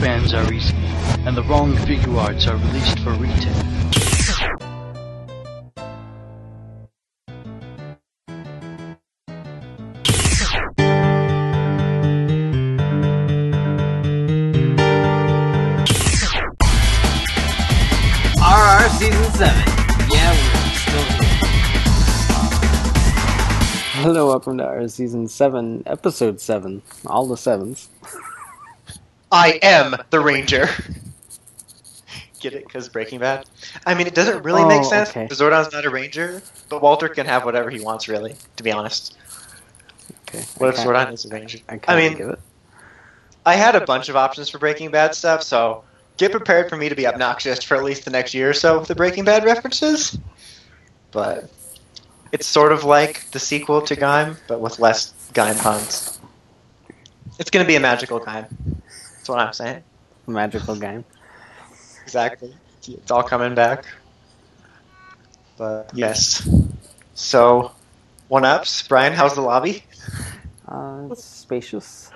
a world where toku fans are easy and the wrong figure arts are released for retail. RR Season 7. Yeah, we're still here. Hello, welcome to our season seven, episode seven, all the sevens. I am the Ranger. Get it? Because Breaking Bad. I mean, it doesn't really make Oh, sense. okay. Zordon's not a Ranger, but Walter can have whatever he wants, really. To be honest, Okay. what I if Zordon is a Ranger? I, I mean, it. I had a bunch of options for Breaking Bad stuff, so get prepared for me to be obnoxious for at least the next year or so with the Breaking Bad references. But it's sort of like the sequel to Gaim, but with less Gaim puns. It's going to be a magical Gaim. What I'm saying. Magical game. Exactly. It's all coming back. But yes. So, one ups. Brian, how's the lobby? Uh, it's spacious.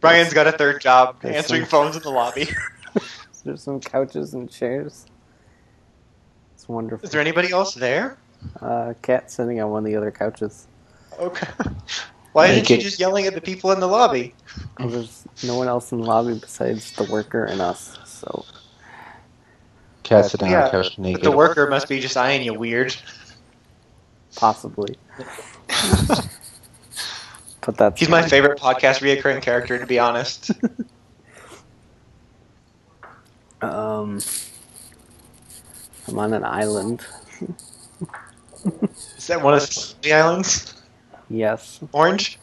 Brian's got a third job There's answering some- phones in the lobby. There's some couches and chairs. It's wonderful. Is there anybody else there? Uh, cat sitting on one of the other couches. Okay. Why isn't she just yelling at the people in the lobby? There's no one else in the lobby besides the worker and us. So Cat sitting on Yeah, the couch But the worker must be just eyeing you weird. possibly. But that's He's my favorite podcast reoccurring character, to be honest. Um, I'm on an island. Is that one of the islands? Yes. Orange?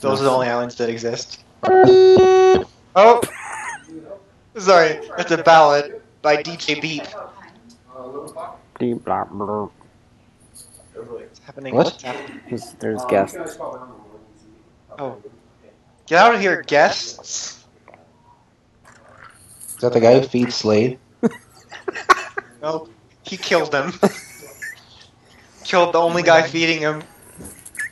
Those are the only islands that exist. Oh! Sorry, that's a ballad by DJ Beep. Beep, blah, blah. What's happening? What? What's happening? There's, there's guests. Oh. Get out of here, guests! Is that the guy who feeds Slade? No, he killed them. killed the only guy feeding him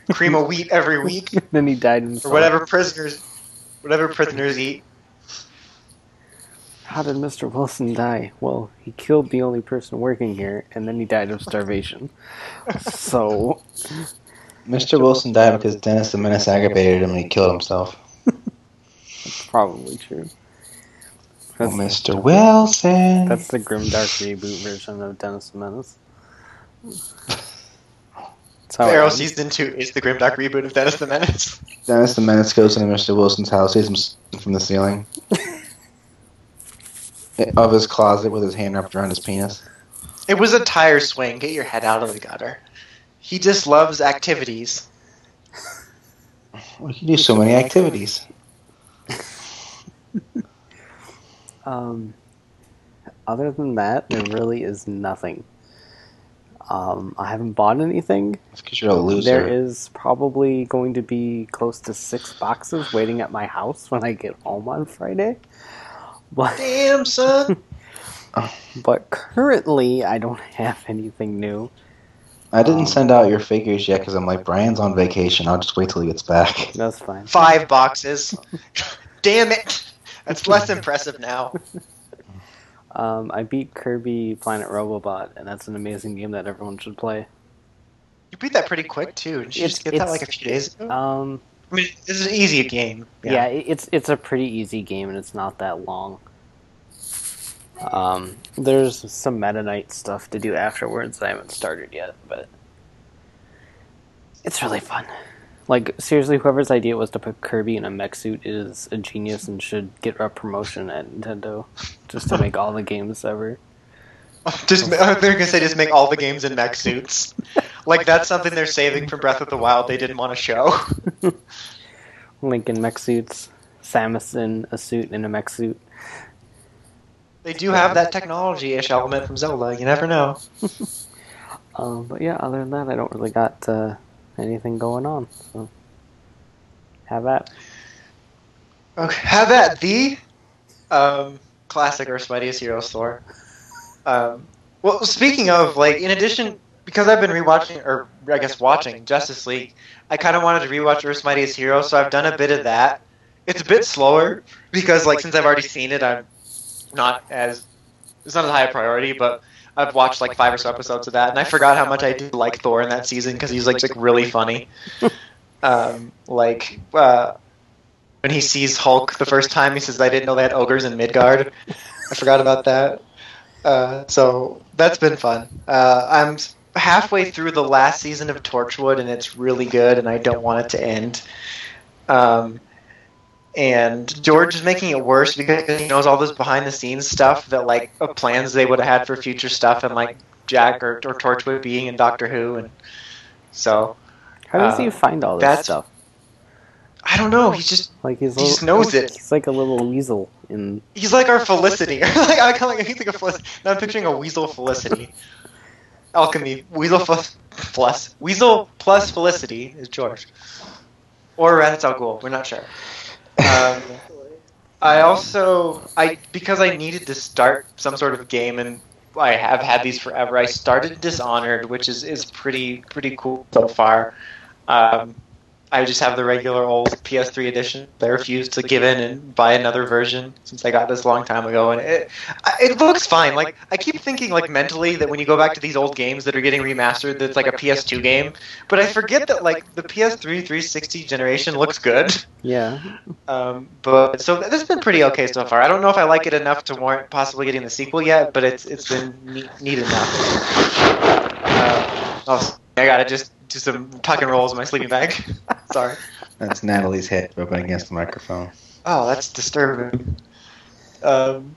cream of wheat every week, then he died himself. or whatever prisoners, whatever prisoners eat. How did Mr. Wilson die? Well, he killed the only person working here, and then he died of starvation. so, Mr. Wilson died because Dennis the Menace aggravated him and he killed himself. it's probably true. Oh, That's, Mr. Wilson. that's the grimdark reboot version of Dennis the Menace. That's how it Arrow season two is the grimdark reboot of Dennis the Menace. Dennis the Menace goes into Mr. Wilson's house, sees him from the ceiling of his closet with his hand wrapped around his penis. It was a tire swing. Get your head out of the gutter. He just loves activities. Well, you can do so many activities. Um, other than that, there really is nothing. Um, I haven't bought anything. It's because you're a loser. There is probably going to be close to six boxes waiting at my house when I get home on Friday. But, Damn, son. but currently, I don't have anything new. I didn't send out your figures yet because I'm like, Brian's on vacation. I'll just wait till he gets back. That's fine. Five boxes. Damn it. That's less impressive now. Um, I beat Kirby Planet Robobot, and that's an amazing game that everyone should play. You beat that pretty quick too. Did you It's- just get that like a few days ago? Um, I mean, this is an easy game. yeah, it- it's it's a pretty easy game, and it's not that long. Um, there's some Meta Knight stuff to do afterwards. I haven't started yet, but it's really fun. Like seriously, whoever's idea it was to put Kirby in a mech suit is a genius and should get a promotion at Nintendo, just to make all the games ever. Just they're gonna say just make all the games in mech suits. Like that's something they're saving from Breath of the Wild. They didn't want to show. Link in mech suits, Samus in a suit in a mech suit. They do have that technology-ish element from Zelda. You never know. Um, but yeah, other than that, I don't really got uh, anything going on. So have that. Okay, have at the um, classic Earth's Mightiest Hero store. Um, well, speaking of, like, in addition, because I've been rewatching, or I guess watching Justice League, I kind of wanted to rewatch Earth's Mightiest Hero, so I've done a bit of that. it's a bit slower because like since I've already seen it, I'm not as it's not as high a priority, but I've watched like five or so episodes of that, and I forgot how much I did like Thor in that season because he's like, like really funny. um, like uh, when he sees Hulk the first time, he says, "I didn't know they had ogres in Midgard." I forgot about that. Uh, so that's been fun. Uh, I'm halfway through the last season of Torchwood, and it's really good, and I don't want it to end. Um, and George is making it worse because he knows all this behind the scenes stuff that like uh, plans they would have had for future stuff, and like Jack or, or Torchwood being in Doctor Who, and so How does Uh, he find all this stuff? I don't know. He just Like he's he just knows it. He's like a little weasel in. He's like our Felicity. like I kind of like, think of Felicity. Now I'm picturing a Weasel Felicity. Alchemy. Weasel plus, plus Weasel plus Felicity is George. Or Ra's al Ghul. We're not sure. Um, I also I because I needed to start some sort of game and I have had these forever. I started Dishonored, which is, is pretty pretty cool so far. Um, I just have the regular old PS3 edition. I refuse to give in and buy another version since I got this a long time ago, and it it looks fine. Like I keep thinking, like mentally, that when you go back to these old games that are getting remastered, that's like a PS2 game. But I forget that like the PS3 360 generation looks good. Yeah, Um, but so this has been pretty okay so far. I don't know if I like it enough to warrant possibly getting the sequel yet, but it's it's been neat, neat enough. Uh, oh, I gotta just do some tuck and rolls in my sleeping bag. Sorry. That's Natalie's head rubbing against the microphone. Oh, that's disturbing. Um,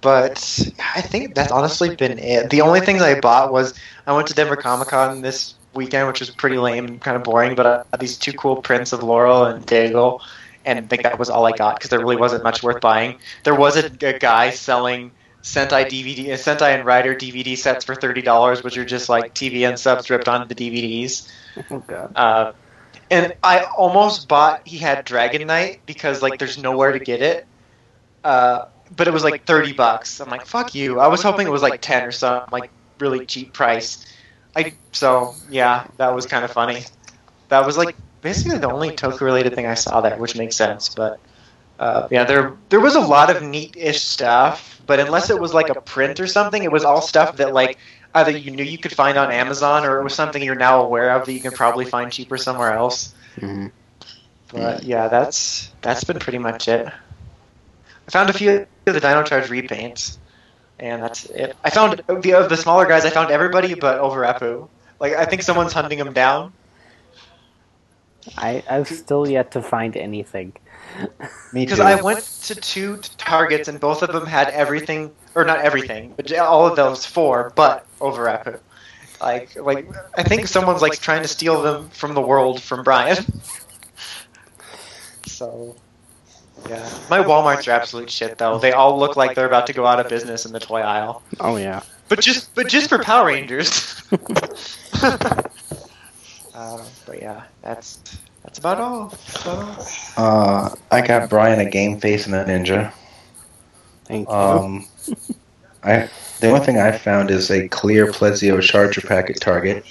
but I think that's honestly been it. The only things I bought was I went to Denver Comic Con this weekend, which was pretty lame and kind of boring. But I had these two cool prints of Laurel and Diggle, and I think that was all I got because there really wasn't much worth buying. There was a, a guy selling Sentai DVD, uh, Sentai and Rider DVD sets for thirty dollars, which are just like TV and subs ripped onto the DVDs. oh god. Uh, and I almost bought he had Dragon Knight because like there's nowhere to get it. Uh, but it was like thirty bucks. I'm like, fuck you. I was hoping it was like ten or something, like really cheap price. I so yeah, that was kind of funny. That was like basically the only Toku related thing I saw there, which makes sense. But uh, yeah, there there was a lot of neat-ish stuff, but unless it was like a print or something, it was all stuff that like either you knew you could find on Amazon or it was something you're now aware of that you can probably find cheaper somewhere else. Mhm. But yeah, that's that's been pretty much it. I found a few of the Dino Charge repaints, and that's it. I found the of the smaller guys. I found everybody but Overapu. Like I think someone's hunting him down. I I've still yet to find anything. Me Because. I went to two targets and both of them had everything, or not everything, but all of those four, but Overapu. Like, like I think someone's like trying to steal them from the world from Brian. so, yeah, my WalMarts are absolute shit though. They all look like they're about to go out of business in the toy aisle. Oh yeah. But just, but just for Power Rangers. uh, but yeah, that's that's about all. That's about all. Uh, I got Brian a game face and a ninja. Thank you. Um, I the only thing I found is a clear Plesio charger pack at Target.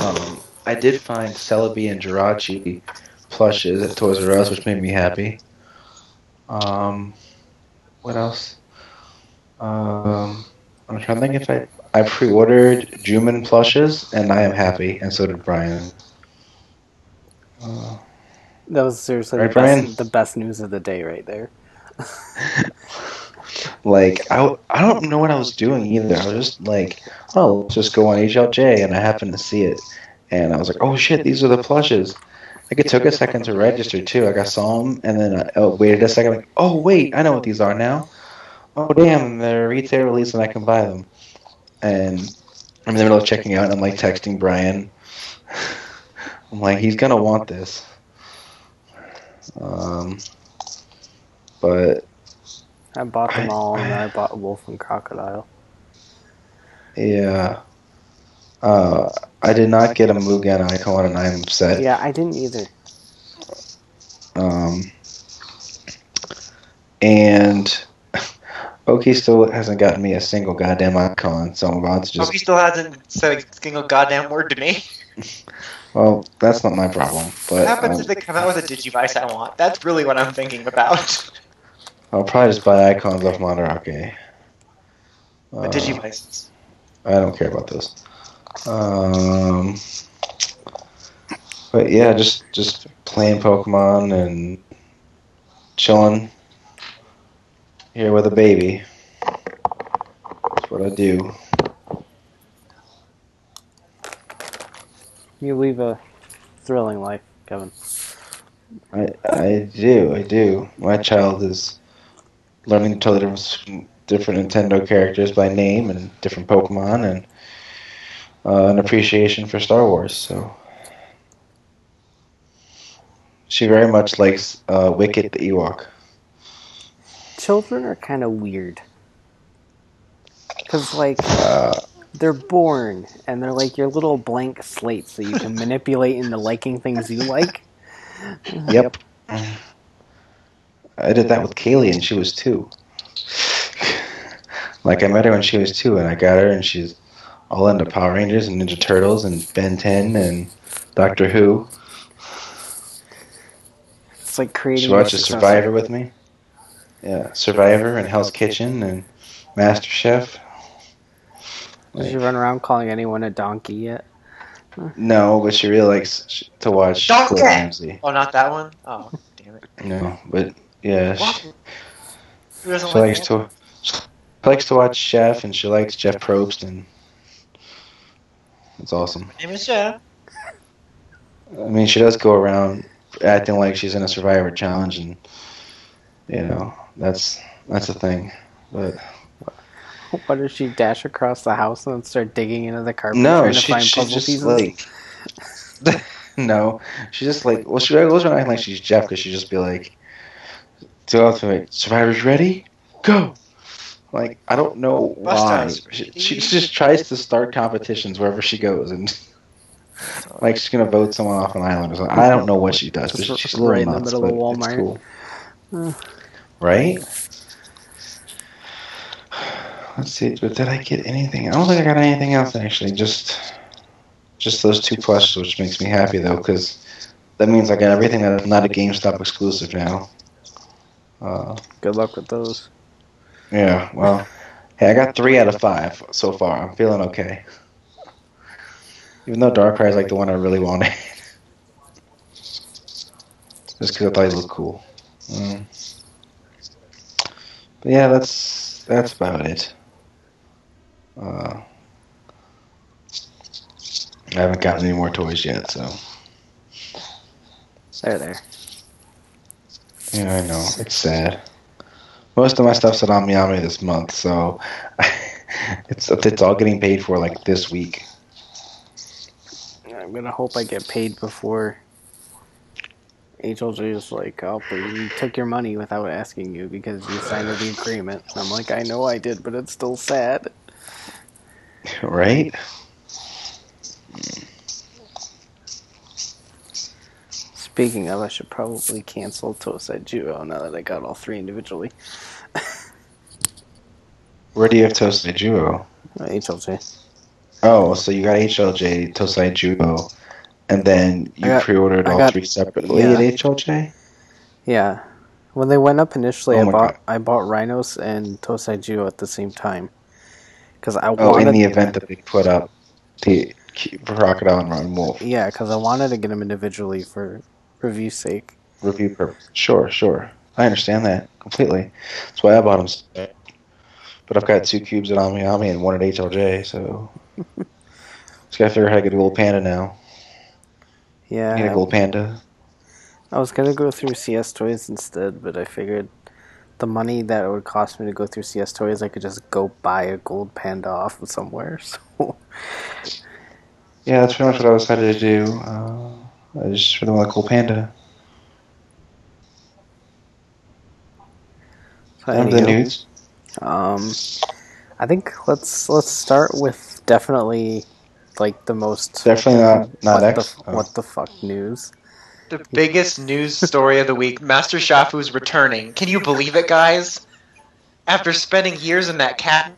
Um, I did find Celebi and Jirachi plushes at Toys R Us, which made me happy. Um, what else? Um, I'm trying to think if I I pre-ordered Zyuman plushes, and I am happy, and so did Brian. Uh, that was seriously Right, the, best, the best news of the day right there. like I, I don't know what I was doing either. I was just like, oh, let's just go on HLJ, and I happened to see it, and I was like, oh shit, these are the plushes. Like it took a second to register too. Like I saw them, and then I oh, waited a second. Like, oh wait, I know what these are now. Oh damn, they're retail release, and I can buy them. And I'm in the middle of checking out, and I'm like texting Brian. I'm like, he's gonna want this. Um, but I bought them all, and I bought Wolf and Crocodile. Yeah. Uh, I did not get a Mugen Eyecon, and I'm upset. Yeah, I didn't either. Um, and Oki still hasn't gotten me a single goddamn Eyecon, so I'm about to Oh, just. he still hasn't said a single goddamn word to me. Well, that's not my problem. But What happens um, if they come out with a Digivice I want? That's really what I'm thinking about. I'll probably just buy Eyecons off Mandarake. A Uh, Digivice. I don't care about those. Um, but yeah, just just playing Pokemon and chilling here with a baby. That's what I do. You leave a thrilling life, Kevin. I I do I do. My child is learning to tell the difference between different Nintendo characters by name and different Pokemon and uh, an appreciation for Star Wars. So she very much likes uh, Wicket the Ewok. Children are kind of weird. Because, like, Uh, they're born and they're like your little blank slates that you can manipulate into liking things you like. yep. I did that with Kaylee, and she was two. like I met her when she was two, and I got her, and she's all into Power Rangers and Ninja Turtles and Ben 10 and Doctor Who. It's like creating. She a watches. Survivor with me. Yeah, Survivor and Hell's Kitchen and Master Chef. Does she run around calling anyone a donkey yet? No, but she really likes to watch Donkey! Gordon Ramsay. Oh, not that one? Oh, damn it. No, but yeah, she, she like likes it? to she likes to watch Chef, and she likes Jeff Probst, and it's awesome. My name is Jeff. I mean, she does go around acting like she's in a Survivor challenge, and you know that's that's a thing. But What does she dash across the house and start digging into the carpet no, trying to find she's puzzle just pieces? like no, she's just like well, she goes around acting like she's Jeff because she just be like, "To ultimate Survivor's ready, go." Like I don't know why. She, she just tries to start competitions wherever she goes, and like she's gonna vote someone off an island or something. I don't know what she does. but Just She's a little right in the nuts, middle of Walmart. cool. Hmm. Right? Let's see. But did I get anything? I don't think I got anything else actually. Just, just those two plushes, which makes me happy though, because that means I got everything that's not a GameStop exclusive now. Uh, Good luck with those. yeah. Well, hey, I got three out of five so far. I'm feeling okay. Even though Darkrai is like the one I really wanted. Just because I thought he looked cool. Mm. But yeah, that's that's about it. Uh, I haven't gotten any more toys yet, so There, there. yeah, I know it's sad. Most of my stuff's at AmiAmi this month, so it's it's all getting paid for like this week. I'm gonna hope I get paid before is just like, oh, but we took your money without asking you because you signed the agreement. And I'm like, I know I did, but it's still sad. Right? Speaking of, I should probably cancel Tousai Zyuoh now that I got all three individually. Where do you have Tousai Zyuoh? Uh, HLJ. Oh, so you got HLJ, Tousai Zyuoh, and then you got- pre-ordered I all got- three separately yeah. at HLJ? Yeah. When they went up initially, Oh I bought God. I bought Rhinos and Tousai Zyuoh at the same time. Because I Oh, wanted in the event that they put up the Crocodile and Ron Wolf Yeah, because I wanted to get them individually for review sake. review purpose. Sure, sure. I understand that completely. That's why I bought them. But I've got two cubes at AmiAmi and one at HLJ, so just gotta figure out how to get a gold panda now. Yeah, Get a gold panda. I was gonna go through CS Toys instead, but I figured the money that it would cost me to go through CS Toys, I could just go buy a gold panda off of somewhere. So Yeah, that's pretty much what I decided to do. Uh, I just really want a gold panda. Remember the news? Um, I think let's let's start with definitely like the most Definitely not not what X. the Oh. what the fuck news. The biggest news story of the week Master Shafu's returning. Can you believe it, guys? After spending years in that cat,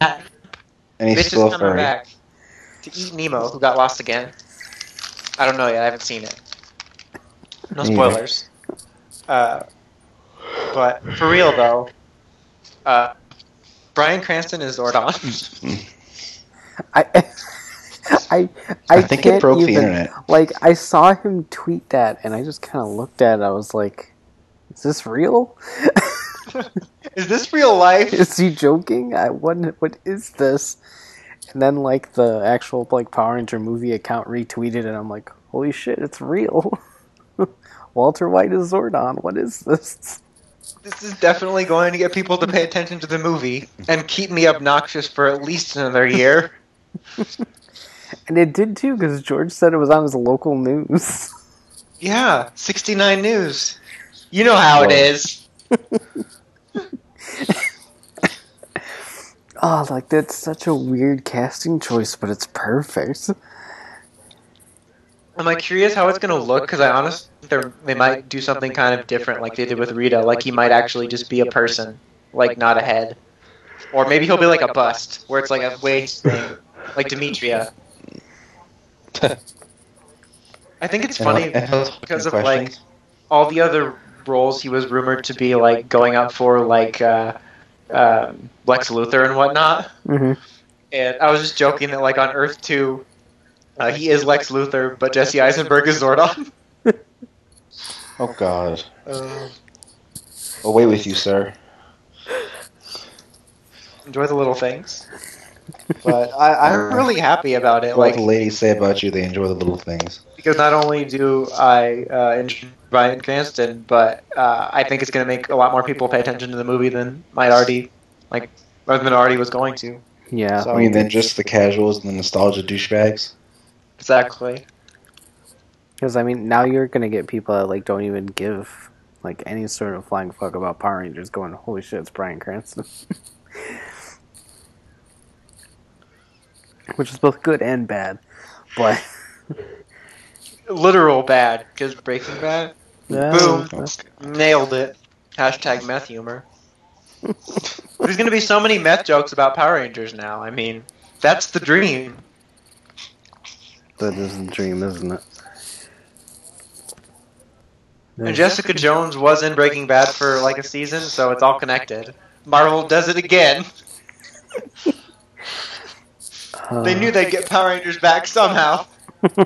and he's bitch still is coming furry. back to eat Nemo, who got lost again. I don't know yet. I haven't seen it. No spoilers. Uh, but for real though, uh, Bryan Cranston is Zordon. I, I, I, I think it can't broke the internet. Like, I saw him tweet that, and I just kind of looked at it. I was like, "Is this real? is this real life? is he joking? I what? What is this?" And then, like, the actual like Power Ranger movie account retweeted it. I'm like, "Holy shit, it's real!" Walter White is Zordon. What is this? This is definitely going to get people to pay attention to the movie and keep me obnoxious for at least another year. And it did too, because George said it was on his local news. Yeah, 69 News. You know how it is. Oh, like that's such a weird casting choice, but it's perfect. Am I curious how it's going to look? Because I honestly think they're- they might do something kind of different, like they did with Rita. Like he might actually just be a person, like not a head, or maybe he'll be like a bust, where it's like a waist thing, like Dimitria. I think it's funny because of like all the other roles he was rumored to be like going up for, like uh, um, Lex Luthor and whatnot. hmm And I was just joking that like on Earth Two, uh, he is Lex Luthor, but Jesse Eisenberg is Zordon. Oh God. Uh, Away with you, sir. enjoy the little things. But I, I'm really happy about it, What like the ladies say about you, they enjoy the little things. because not only do I uh, enjoy Bryan Cranston, but uh, I think it's going to make a lot more people pay attention to the movie than might already, like, or than already was going to. Yeah. So- I mean, then just the casuals and the nostalgia douchebags. Exactly. Because I mean, now you're gonna get people that like don't even give like any sort of flying fuck about Power Rangers, going, "Holy shit, it's Bryan Cranston," which is both good and bad. But Literal bad, because Breaking Bad Yeah, Boom. that's- nailed it. Hashtag meth humor. There's going to be so many meth jokes about Power Rangers now. I mean, that's the dream. that is the dream, isn't it? And Jessica Jones was in Breaking Bad for like a season, so it's all connected. Marvel does it again. They knew they'd get Power Rangers back somehow.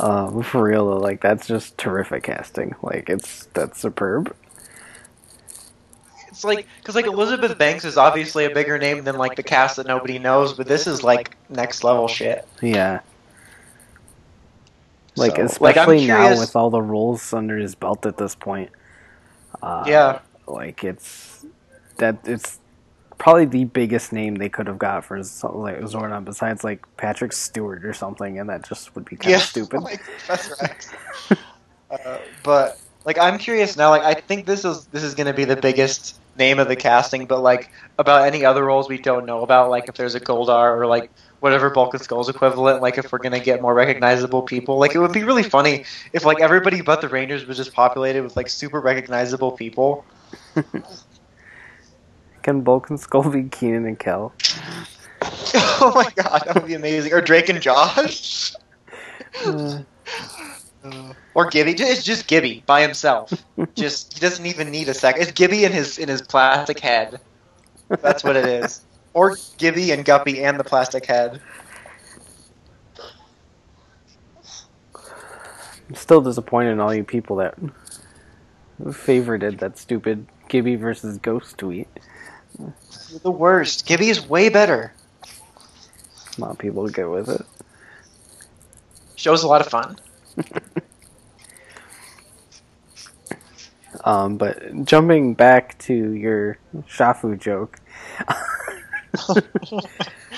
um, for real though, like that's just terrific casting. Like it's that's superb. It's like because like Elizabeth Banks is obviously a bigger name than like the cast that nobody knows, but this is like next level shit. Yeah. Like So, especially like, now with all the roles under his belt at this point. Uh, Yeah. like it's that it's probably the biggest name they could have got for something like Zordon besides like Patrick Stewart or something, and that just would be kind of stupid. like Professor X. uh, but like, I'm curious now. Like, I think this is this is going to be the biggest name of the casting. But like, about any other roles we don't know about, like if there's a Goldar or like whatever Bulk of Skulls equivalent. Like, if we're going to get more recognizable people, like it would be really funny if like everybody but the Rangers was just populated with like super recognizable people. Can Bulk and Skull be Keenan and Kel? oh my god, that would be amazing. Or Drake and Josh. Uh, Or Gibby, it's just Gibby by himself. Just he doesn't even need a second. It's Gibby in his in his plastic head. That's what it is. Or Gibby and Guppy and the plastic head. I'm still disappointed in all you people that favorited that stupid Gibby versus Ghost tweet. You're the worst. Gibby is way better. Not people get with it. Show's a lot of fun. Um, but jumping back to your Shafu joke.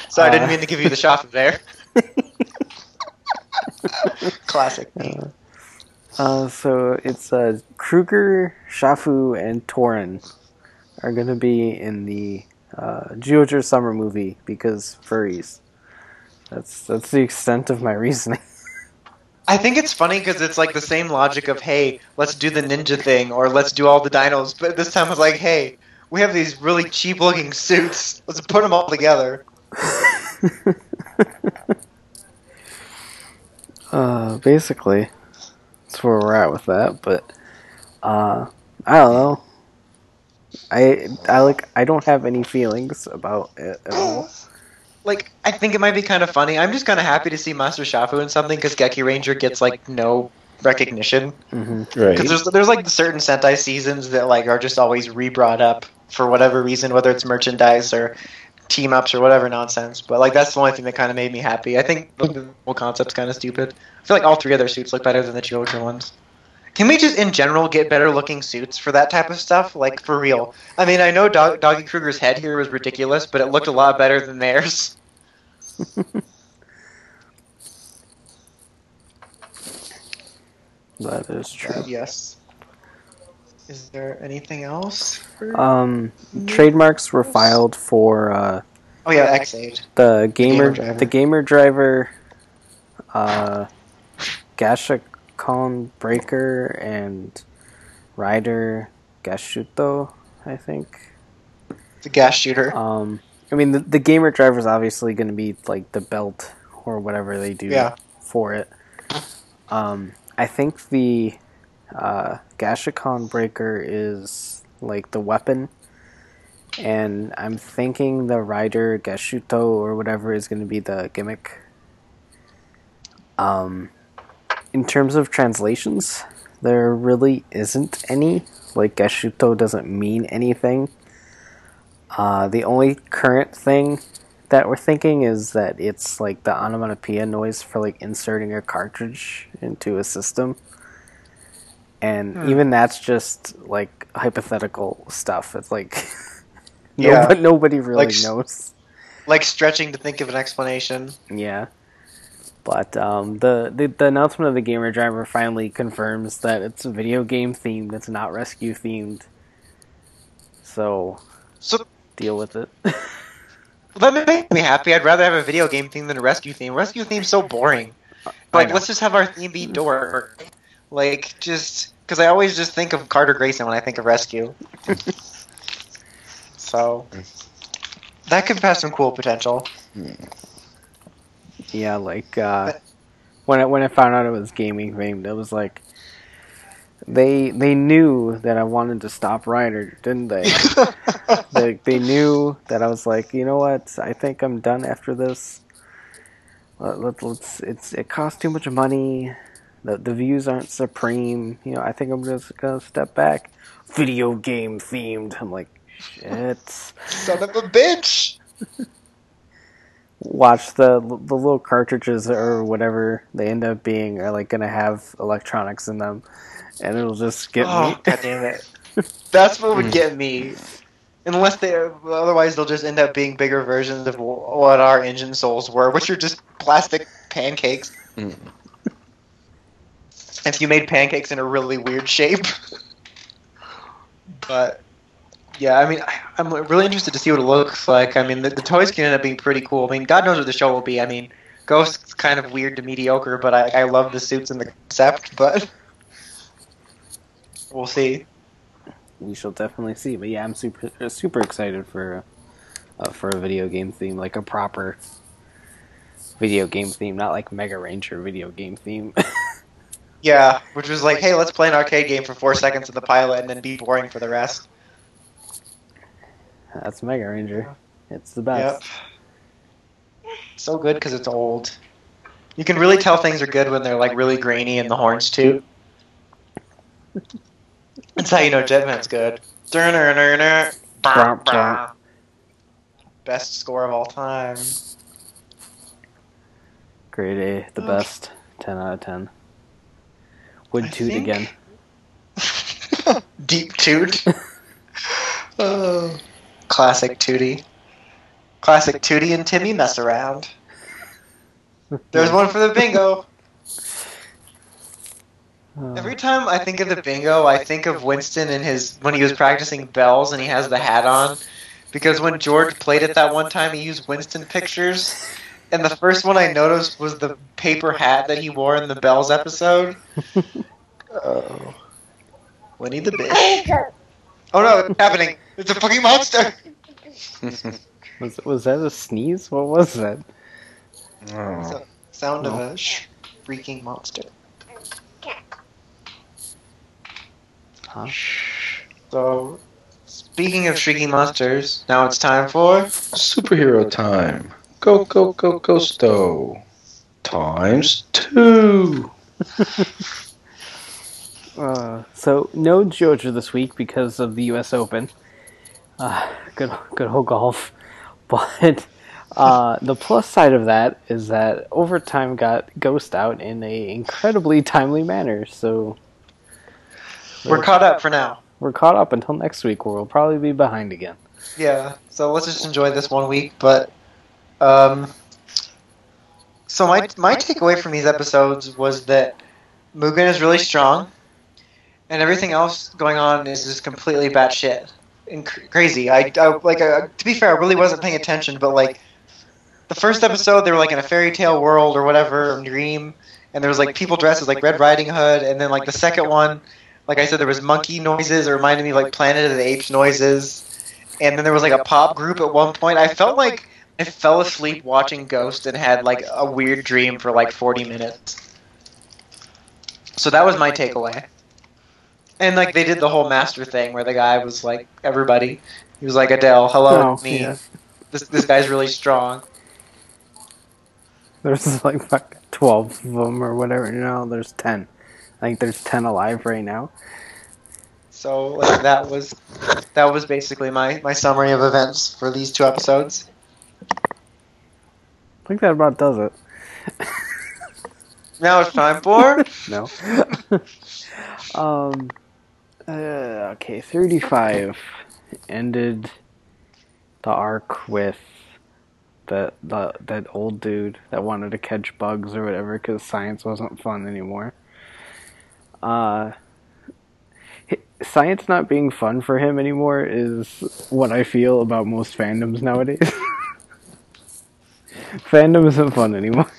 Sorry, I didn't Uh. mean to give you the Shafu there. Classic. Uh, so it's uh, Kruger, Shafu, and Torin are going to be in the uh, Zyuohger summer movie because furries. That's that's the extent of my reasoning. I think it's funny because it's like the same logic of hey, let's do the ninja thing or let's do all the dinos, but this time it's like hey, we have these really cheap looking suits. Let's put them all together. Uh, basically, that's where we're at with that. But uh, I don't know. I I like I don't have any feelings about it at all. Like, I think it might be kind of funny. I'm just kind of happy to see Master Shafu in something because Geki Ranger gets like no recognition. hmm Right. Because there's there's like certain Sentai seasons that like are just always re-brought up for whatever reason, whether it's merchandise or team ups or whatever nonsense. But like that's the only thing that kind of made me happy. I think the whole concept's kind of stupid. I feel like all three of their suits look better than the Children ones. Can we just in general get better looking suits for that type of stuff? Like for real. I mean, I know Dog- Doggy Kruger's head here was ridiculous, but it looked a lot better than theirs. That is true. Uh, yes. Is there anything else? For... Um, trademarks were filed for uh, oh yeah, X8. the gamer Gamer driver. the gamer driver, uh, Gashacon Breaker and Rider Gashuto, I think. The gas shooter. Um, I mean, the, the gamer driver is obviously going to be like the belt or whatever they do Yeah. for it. Um, I think the uh, Gashacon Breaker is like the weapon, and I'm thinking the Rider Gashuto or whatever is going to be the gimmick. Um, in terms of translations, there really isn't any. Like Gashuto doesn't mean anything. Uh, the only current thing that we're thinking is that it's like the onomatopoeia noise for like inserting a cartridge into a system. And Hmm. even that's just like hypothetical stuff. It's like Yeah. nobody, nobody really Like knows. like stretching to think of an explanation. Yeah. But um, the, the the announcement of the gamer driver finally confirms that it's a video game themed. It's not rescue themed. So So deal with it. that makes me happy. I'd rather have a video game theme than a rescue theme. Rescue theme's so boring. Like, let's just have our theme be door. Like, just because I always just think of Carter Grayson when I think of rescue. so that could have some cool potential. Yeah, like uh, when I, when I found out it was gaming themed, it was like they they knew that I wanted to stop Rider, didn't they? they they knew that I was like, you know what? I think I'm done after this. Let, let, let's it's it costs too much money. The the views aren't supreme. You know, I think I'm just gonna step back. Video game themed. I'm like, shit. Son of a bitch. watch the the little cartridges or whatever they end up being are like gonna have electronics in them, and it'll just get oh, me. god damn it. That's what would get me. Unless they, otherwise they'll just end up being bigger versions of what our engine souls were, which are just plastic pancakes. Mm. If you made pancakes in a really weird shape. but yeah, I mean, I'm really interested to see what it looks like. I mean, the, the toys can end up being pretty cool. I mean, God knows what the show will be. I mean, Ghost's kind of weird to mediocre, but I, I love the suits and the concept. But we'll see. we shall definitely see. But yeah, I'm super uh, super excited for uh, for a video game theme, like a proper video game theme, not like Mega Ranger video game theme. Yeah, which was like, hey, let's play an arcade game for four seconds of the pilot and then be boring for the rest. That's Mega Ranger. It's the Yep. best. So good because it's old. You can really tell things are good when they're like really grainy and the horns too. That's how you know Jetman's good. Durner, Brr, brr. Best score of all time. Grade A, the best. Ten out of ten. Would I toot think- again. Deep toot. oh. Classic Tootie. Classic Tootie and Timmy mess around. There's one for the bingo. Every time I think of the bingo, I think of Winston and his when he was practicing bells and he has the hat on. Because when George played it that one time, he used Winston pictures, and the first one I noticed was the paper hat that he wore in the bells episode. Oh, Winnie the Bitch. Oh no, it's happening! It's a fucking monster. was was that a sneeze? What was that? Oh. Sound of a oh. sh. freaking monster. Huh? So, speaking of shrieking monsters, now it's time for. Superhero time. Go, go, go, Ghosto. Times two. Uh, so no Georgia this week because of the U.S. Open. Uh, good, good old golf. But uh, the plus side of that is that overtime got Ghost out in a incredibly timely manner. So We're caught up for now. we're caught up until next week, where we'll probably be behind again. Yeah, so let's just enjoy this one week. But, um, so my my takeaway from these episodes was that Mugen is really strong, and everything else going on is just completely batshit and cr- crazy. I, I like uh, to be fair, I really wasn't paying attention, but like the first episode, they were like in a fairy tale world or whatever, or dream, and there was like people dressed as like Red Riding Hood, and then like the second one, like I said, there was monkey noises. It reminded me of like Planet of the Apes noises and then there was like a pop group at one point. I felt like I fell asleep watching Ghost and had like a weird dream for like 40 minutes. So that was my takeaway. And like they did the whole master thing where the guy was like everybody. He was like Adele, hello, Oh, me. yeah. This this guy's really strong. There's like fuck, twelve of them or whatever. No, there's ten. I think there's ten alive right now. So like that was that was basically my my summary of events for these two episodes. I think that about does it. Now it's time for No. um. Uh, okay, thirty-five ended the arc with the the that old dude that wanted to catch bugs or whatever because science wasn't fun anymore. Uh. Science not being fun for him anymore is what I feel about most fandoms nowadays. Fandom isn't fun anymore.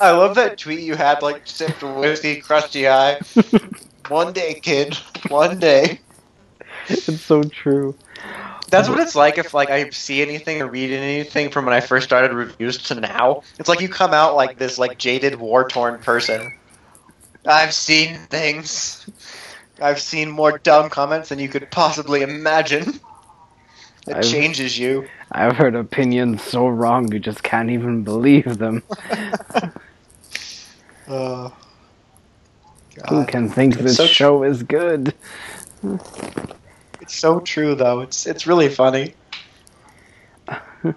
I love that tweet you had like sipped whiskey, crusty eye. One day, kid. One day. it's so true. That's what it's like if like I see anything or read anything from when I first started reviews to now. It's like you come out like this like jaded, war torn person. I've seen things. I've seen more dumb comments than you could possibly imagine. It I've- changes you. I've heard opinions so wrong you just can't even believe them. Uh, Oh. Who can think It's this so tr- show is good? It's so true though. It's it's really funny.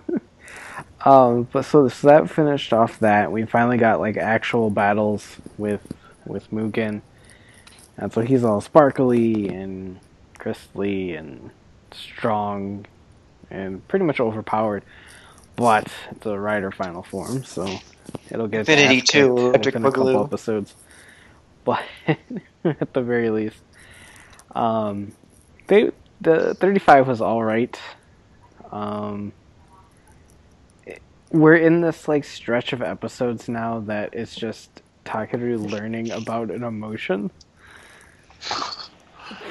Um, but so, so that finished off that. We finally got like actual battles with with Mugen, and so he's all sparkly and crystally and strong and pretty much overpowered. But it's a rider final form, so it'll get its Infinity ass 2, kicked Electric within a couple Boogaloo. episodes. But at the very least, um, they the thirty five was all right. Um, it- we're in this like stretch of episodes now that it's just Takeru learning about an emotion.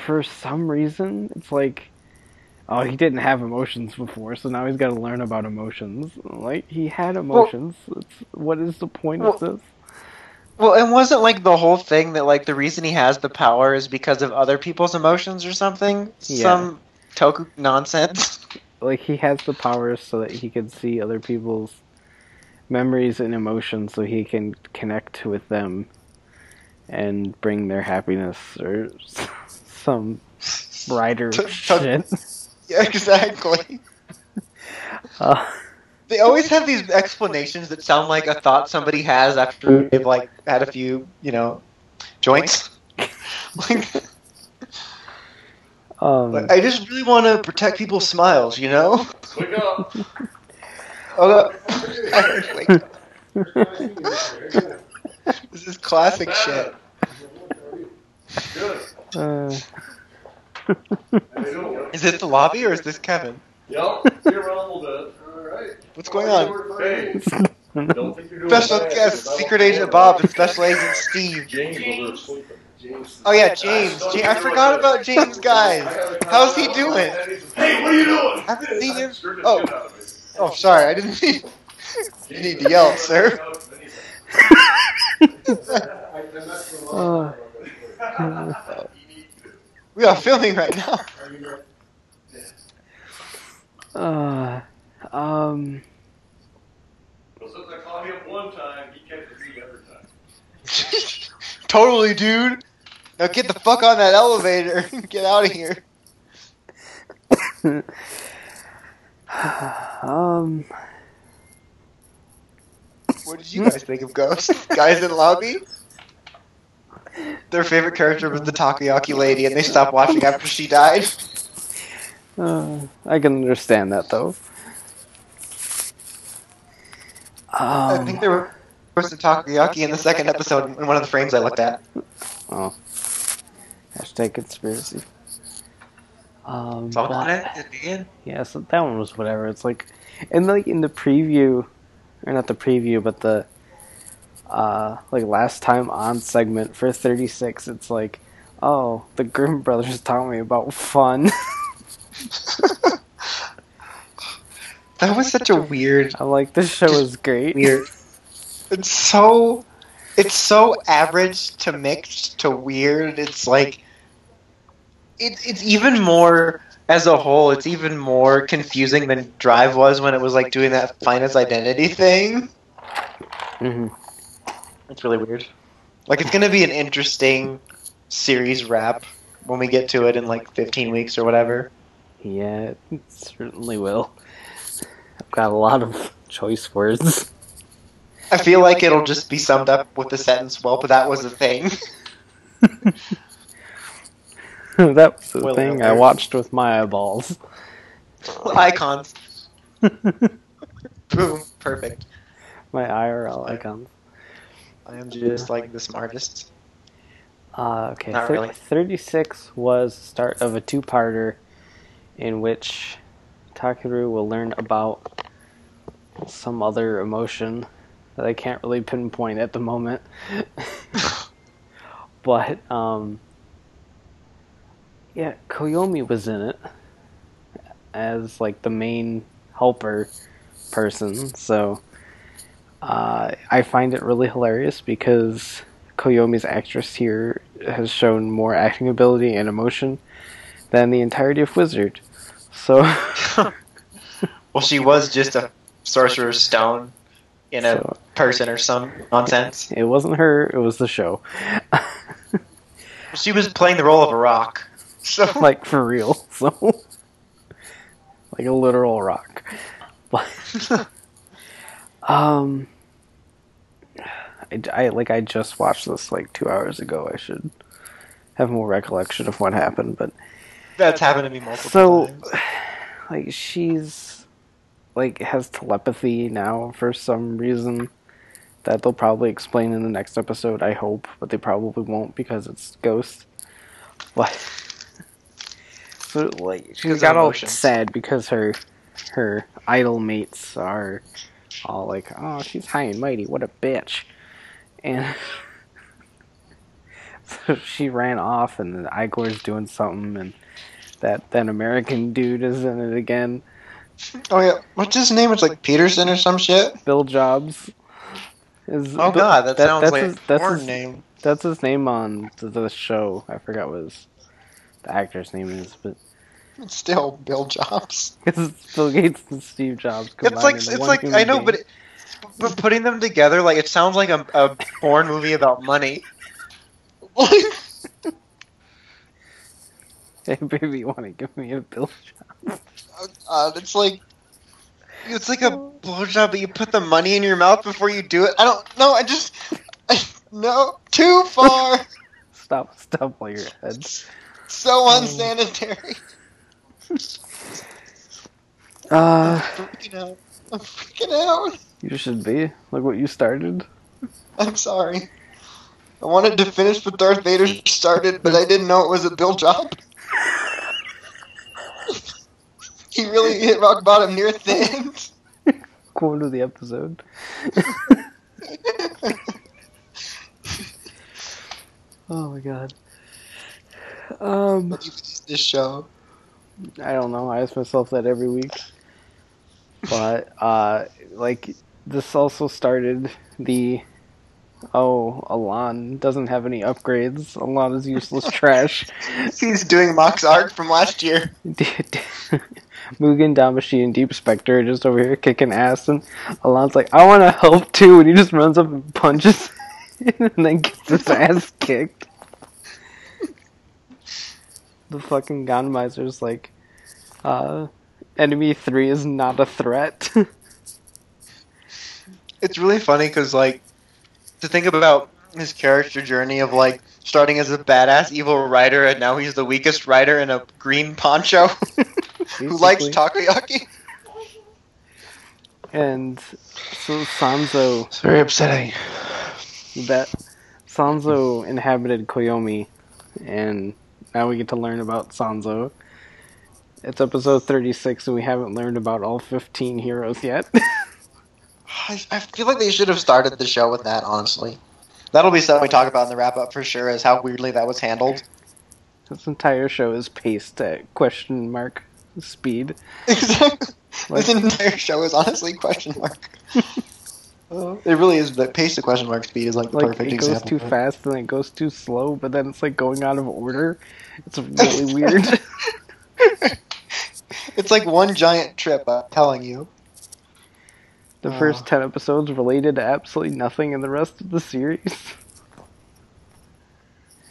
For some reason, it's like, oh, he didn't have emotions before, so now he's got to learn about emotions. Like he had emotions. it's, what is the point of this? Well, and wasn't like the whole thing that like the reason he has the power is because of other people's emotions or something? Yeah. Some toku nonsense. like he has the powers so that he can see other people's memories and emotions so he can connect with them and bring their happiness or some brighter shit. yeah, exactly. Uh, They always have these explanations that sound like a thought somebody has after they've like had a few, you know, joints. like, um, like, I just really want to protect people's smiles, you know? Wake up! Oh, wait, this is classic shit. Uh, How you doing? Is it the lobby or is this Kevin? Yep, be around a little bit. Alright. What's going on? Hey, don't think you're doing Special bad, guest, 'cause I Secret don't Agent know. Bob and Special Agent Steve. James over there sleeping. James. Oh yeah, James. Ja- I forgot about James, guys. How's he doing? Hey, what are you doing? I haven't seen him. Scared the Oh. shit out of me. Oh, sorry, I didn't mean. You need to yell, sir. Uh, We are filming right now. uh, um, Well, since I caught him one time, he catches me every time. totally, dude. Now get the fuck on that elevator get out of here. um, What did you guys think of Ghost? Guys in lobby? Their favorite character was the takoyaki lady, and they stopped watching after she died. uh, I can understand that though. I think Um, there was the takoyaki in the second episode in one of the frames I looked at. oh, hashtag conspiracy. Um, So but- at the end. Yeah, so that one was whatever. It's like, and like in the preview, or not the preview, but the uh like last time on segment for 36, it's like, oh, the Grimm brothers taught me about fun. That was such a weird, I'm like, this show is great. weird. It's so, it's so average to mixed to weird. It's like, it's it's even more as a whole. It's even more confusing than Drive was when it was like doing that finest identity thing. Mm-hmm. It's really weird. Like it's gonna be an interesting series wrap when we get to it in like 15 weeks or whatever. Yeah, it certainly will. I've got a lot of choice words. I feel like it'll just be summed up with the sentence, "Well, but that was a thing." that was the Well, thing I watched with my eyeballs. Icons. Boom. Perfect. my IRL icons. I am just like the smartest. Uh, okay, Not thir- really. 36 was the start of a two-parter in which Takeru will learn about some other emotion that I can't really pinpoint at the moment. but, um, yeah, Koyomi was in it as, like, the main helper person, so uh, I find it really hilarious because Koyomi's actress here has shown more acting ability and emotion than the entirety of Wizard. So, well, she was just a sorcerer's stone in a so person or some nonsense. it wasn't her; it was the show. She was playing the role of a rock. So like for real. So, like a literal rock. But, um, I, I like I just watched this like two hours ago. I should have more recollection of what happened, but that's happened to me multiple so times. like she's like has telepathy now for some reason that they'll probably explain in the next episode i hope but they probably won't because it's ghost but so like she got all sad because her her idol mates are all like oh she's high and mighty what a bitch. And so she ran off and the igor's doing something and that that American dude is in it again. Oh yeah, what's his name? It's like Peterson or some shit. Bill Jobs is. Oh Bill- god, that, sounds that's like his, a that's porn his, name. That's his name on the, the show. I forgot what his, the actor's name is, but It's still Bill Jobs. it's Bill Gates and Steve Jobs. It's like it's like I know, being. but it, but putting them together, like it sounds like a, a porn movie about money. hey baby, you want to give me a Bill Jobs? Uh, it's like it's like a blowjob, but you put the money in your mouth before you do it. I don't know. I just I, no too far. Stop, stop while your head. so unsanitary. Uh, I'm freaking out. I'm freaking out. you should be. Look what you started. I'm sorry. I wanted to finish what Darth Vader started, but I didn't know it was a Bill job. he really hit rock bottom near end. Quote of the episode. Oh my god. Um, this show. I don't know. I ask myself that every week. But uh, like this also started the oh, Alain doesn't have any upgrades. Alain is useless trash. He's doing Mach's art from last year. Mugen, Damashii, and Deep Spectre just over here kicking ass, and Alain's like, I want to help too, and he just runs up and punches and then gets his ass kicked. The fucking Gammaizer's like, uh, enemy 3 is not a threat. It's really funny because, like, to think about his character journey of, like, starting as a badass evil writer and now he's the weakest writer in a green poncho who likes takoyaki. And so Sanzo It's very upsetting. that Sanzo inhabited Koyomi, and now we get to learn about Sanzo. It's episode 36, and we haven't learned about all 15 heroes yet. I, I feel like they should have started the show with that, honestly. That'll be something we talk about in the wrap up for sure, is how weirdly that was handled. this entire show is paced at question mark speed. Exactly. Like- this entire show is honestly question mark. Uh, it really is. The pace to question mark speed is like the Like perfect it goes example. too fast and it goes too slow, but then it's like going out of order. It's really weird. It's like one giant trip. I'm telling you. The Oh. first uh. 10 episodes related to absolutely nothing in the rest of the series.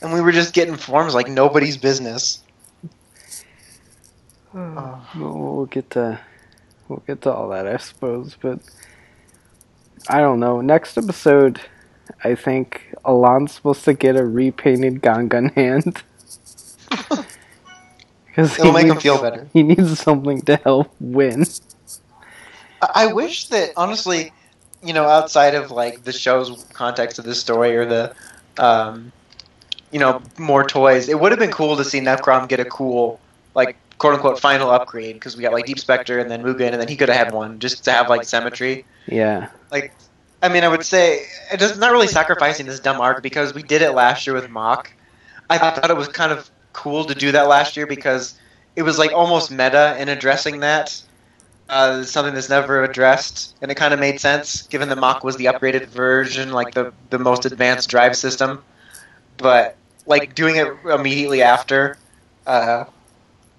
And we were just getting forms like nobody's business. Hmm. Uh, we'll, we'll get to we'll get to all that, I suppose. But I don't know. Next episode, I think Alain's supposed to get a repainted Gangan hand because It'll make him feel better. He needs something to help win. I wish that honestly, you know, outside of like the show's context of the story or the, um, you know, more toys, it would have been cool to see Necrom get a cool, like quote unquote final upgrade because we got like Deep Spectre and then Mugen and then he could have had one just to have like symmetry. Yeah, Like, I mean, I would say it's not really sacrificing this dumb arc because we did it last year with Mach. I thought it was kind of cool to do that last year because it was like almost meta in addressing that. Uh, something that's never addressed, and it kind of made sense given that Mach was the upgraded version, like the the most advanced drive system. But like doing it immediately after, uh,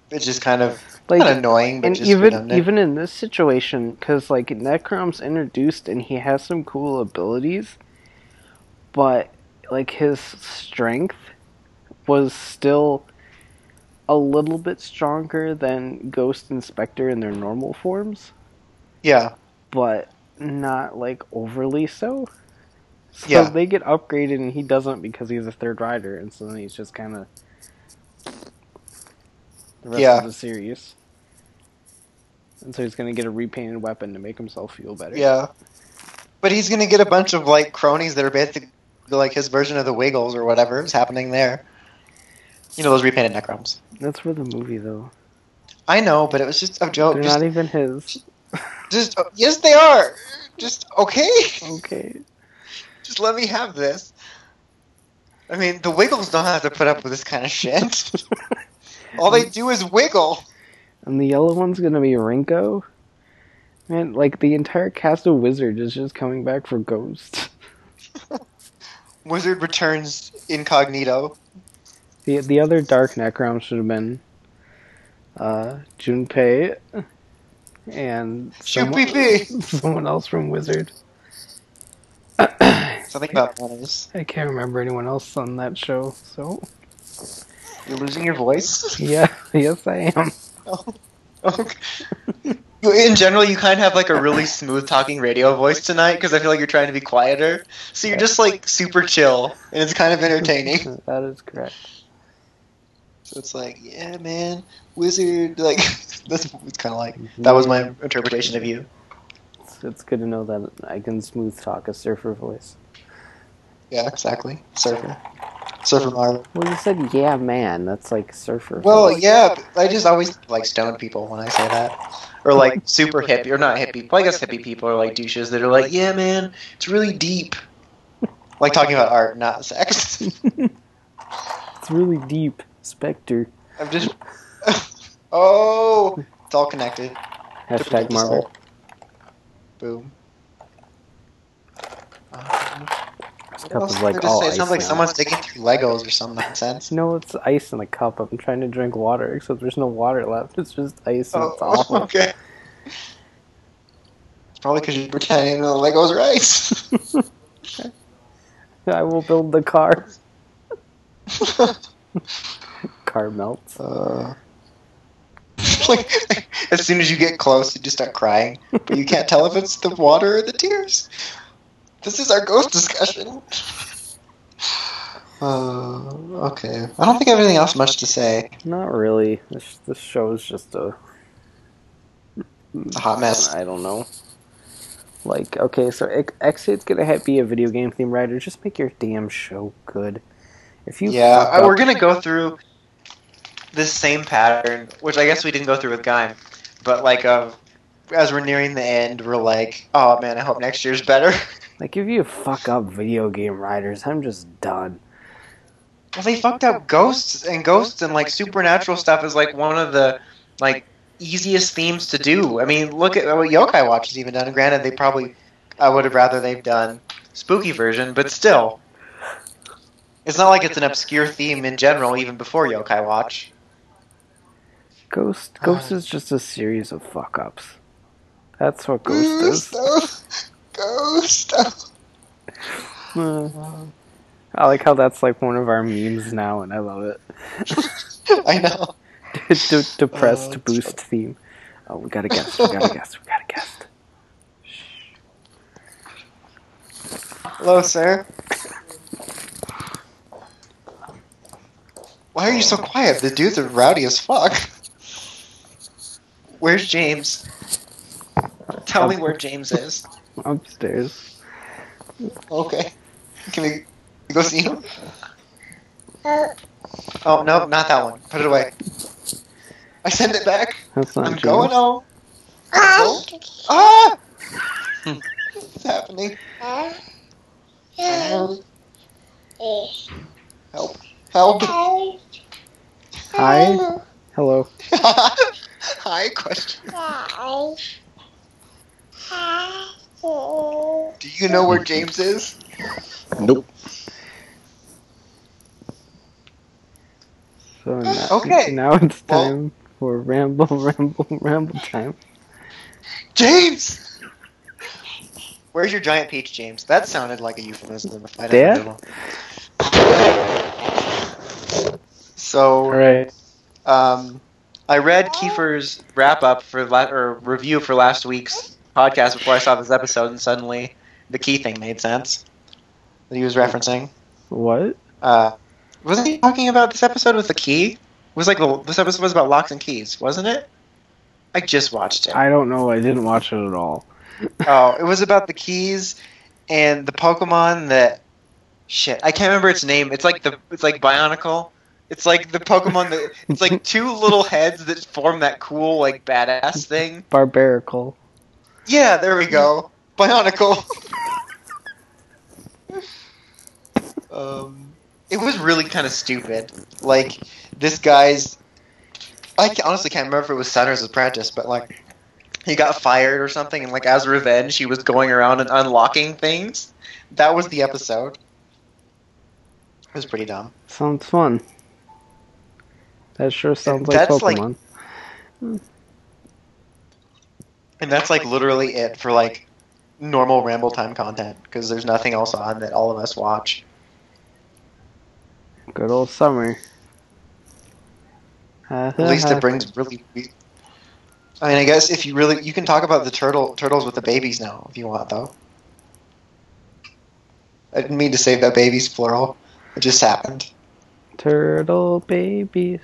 it's just kind of like not annoying, and just even even in this situation, because like Necrom's introduced and he has some cool abilities, but like his strength was still a little bit stronger than Ghost and Spectre in their normal forms, yeah, but not like overly so. So Yeah. they get upgraded and he doesn't because he's a third rider, and so then he's just kind of the rest Yeah. of the series. And so he's gonna get a repainted weapon to make himself feel better. yeah. But he's gonna get a bunch of like cronies that are basically like his version of the Wiggles or whatever is happening there. You know those repainted Necroms. That's for the movie though. I know, but it was just a joke. They're Just, not even his. just oh, yes, they are. Just okay. Okay. Just let me have this. I mean, the Wiggles don't have to put up with this kind of shit. All they do is wiggle. And the yellow one's gonna be Rinko. Man, like the entire cast of Wizard is just coming back for Ghost. Wizard returns incognito. The the other Dark Necrom should have been uh, Shunpei and someone, someone else from Wizard. Something about. I can't remember anyone else on that show, so You're losing your voice. yeah, yes I am. In general, you kind of have like a really smooth talking radio voice tonight because I feel like you're trying to be quieter. So you're just like super chill, and it's kind of entertaining. that is correct. So it's like, yeah, man, wizard. Like that's it's kind of like that was my interpretation of you. It's, it's good to know that I can smooth talk a surfer voice. Yeah, exactly. Surfer, surfer Marv. Well, you said yeah, man. That's like surfer. Well, voice. yeah, but I just always like stone people when I say that, or like super hippie, or not hippie. Well, I guess hippie people are like douches that are like, yeah, man, it's really deep. Like talking about art, not sex. it's really deep. Spectre. I'm just. oh, it's all connected. Hashtag Marvel. Boom. Um, This cup is I like just all say? It sounds like someone's digging through Legos or some nonsense. No, it's ice in a cup. I'm trying to drink water, except there's no water left. It's just ice and it's awful. Oh, okay. It's probably because you're pretending the Legos are ice. I will build the car. Car melts. Uh, like, as soon as you get close, you just start crying, but you can't tell if it's the water or the tears. This is our ghost discussion. Uh, okay. I don't think I have anything else much to say. Not really. This this show is just a a hot mess. I don't know. Like, okay, so X- X8's gonna be a video game theme writer. Just make your damn show good. If you Yeah, we're up- gonna go through this same pattern, which I guess we didn't go through with Gaim, but like, uh, as we're nearing the end, we're like, oh man, I hope next year's better. like if you fuck up video game writers, I'm just done. Well, they fucked up ghosts and ghosts and like supernatural stuff is like one of the like easiest themes to do. I mean, look at what Yokai Watch has even done. Granted, they probably I would have rather they've done spooky version, but still, it's not like it's an obscure theme in general, even before Yokai Watch. Ghost Ghost is just a series of fuck ups. That's what Ghost is. Ghost. Uh, I like how that's like one of our memes now, and I love it. I know. De- depressed that's boost theme. Oh, we got a guest. We got a guest. We got a guest. Hello, sir. Why are you so quiet? The dudes are rowdy as fuck. Where's James? Tell me where James is. Upstairs. Okay. Can we go see him? Oh, no, not that one. Put it away. I send it back. That's not I'm James. going home. Oh. Ah! What's happening? Help. Help. Hi. Hello. Hi, question. Wow. Do you know where James is? Nope. So now, Okay. now it's Well- time for ramble, ramble, ramble time. James! Where's your giant peach, James? That sounded like a euphemism. If I Dad? didn't know. So, All right. um, I read Kiefer's wrap up for la- or review for last week's podcast before I saw this episode, and suddenly the key thing made sense that he was referencing. What? Uh, wasn't he talking about this episode with the key? It was like the, this episode was about locks and keys, wasn't it? I just watched it. I don't know. I didn't watch it at all. Oh, it was about the keys and the Pokemon that shit. I can't remember its name. It's like the it's like Bionicle. It's like the Pokemon that it's like two little heads that form that cool like badass thing. Barbarical. Yeah, there we go. Bionicle. um, it was really kind of stupid. Like this guy's. I honestly can't remember if it was Sunner's apprentice, but like he got fired or something, and like as revenge, he was going around and unlocking things. That was the episode. It was pretty dumb. Sounds fun. That sure sounds like That's like- Pokemon. Hmm. And that's like literally it for like normal ramble time content because there's nothing else on that all of us watch. Good old summer. At least it brings really. I mean, I guess if you really, you can talk about the turtle turtles with the babies now if you want, though. I didn't mean to say that babies plural. It just happened. turtle babies.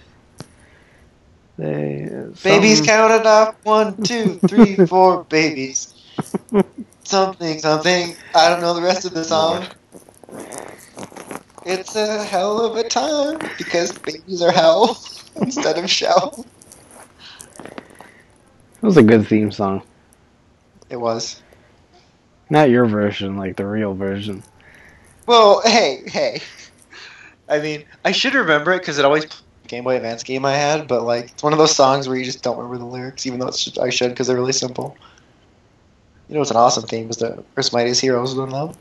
They uh, Babies some- counted off one, two, three, four babies. Something, something. I don't know the rest of the song. It's a hell of a time because babies are hell instead of shell. It was a good theme song. It was. Not your version, like the real version. Well, hey, hey. I mean, I should remember it because it always Game Boy Advance game I had, but like it's one of those songs where you just don't remember the lyrics, even though it's, I should because they're really simple. You know it's an awesome theme is the Chris Mighty's Heroes one though.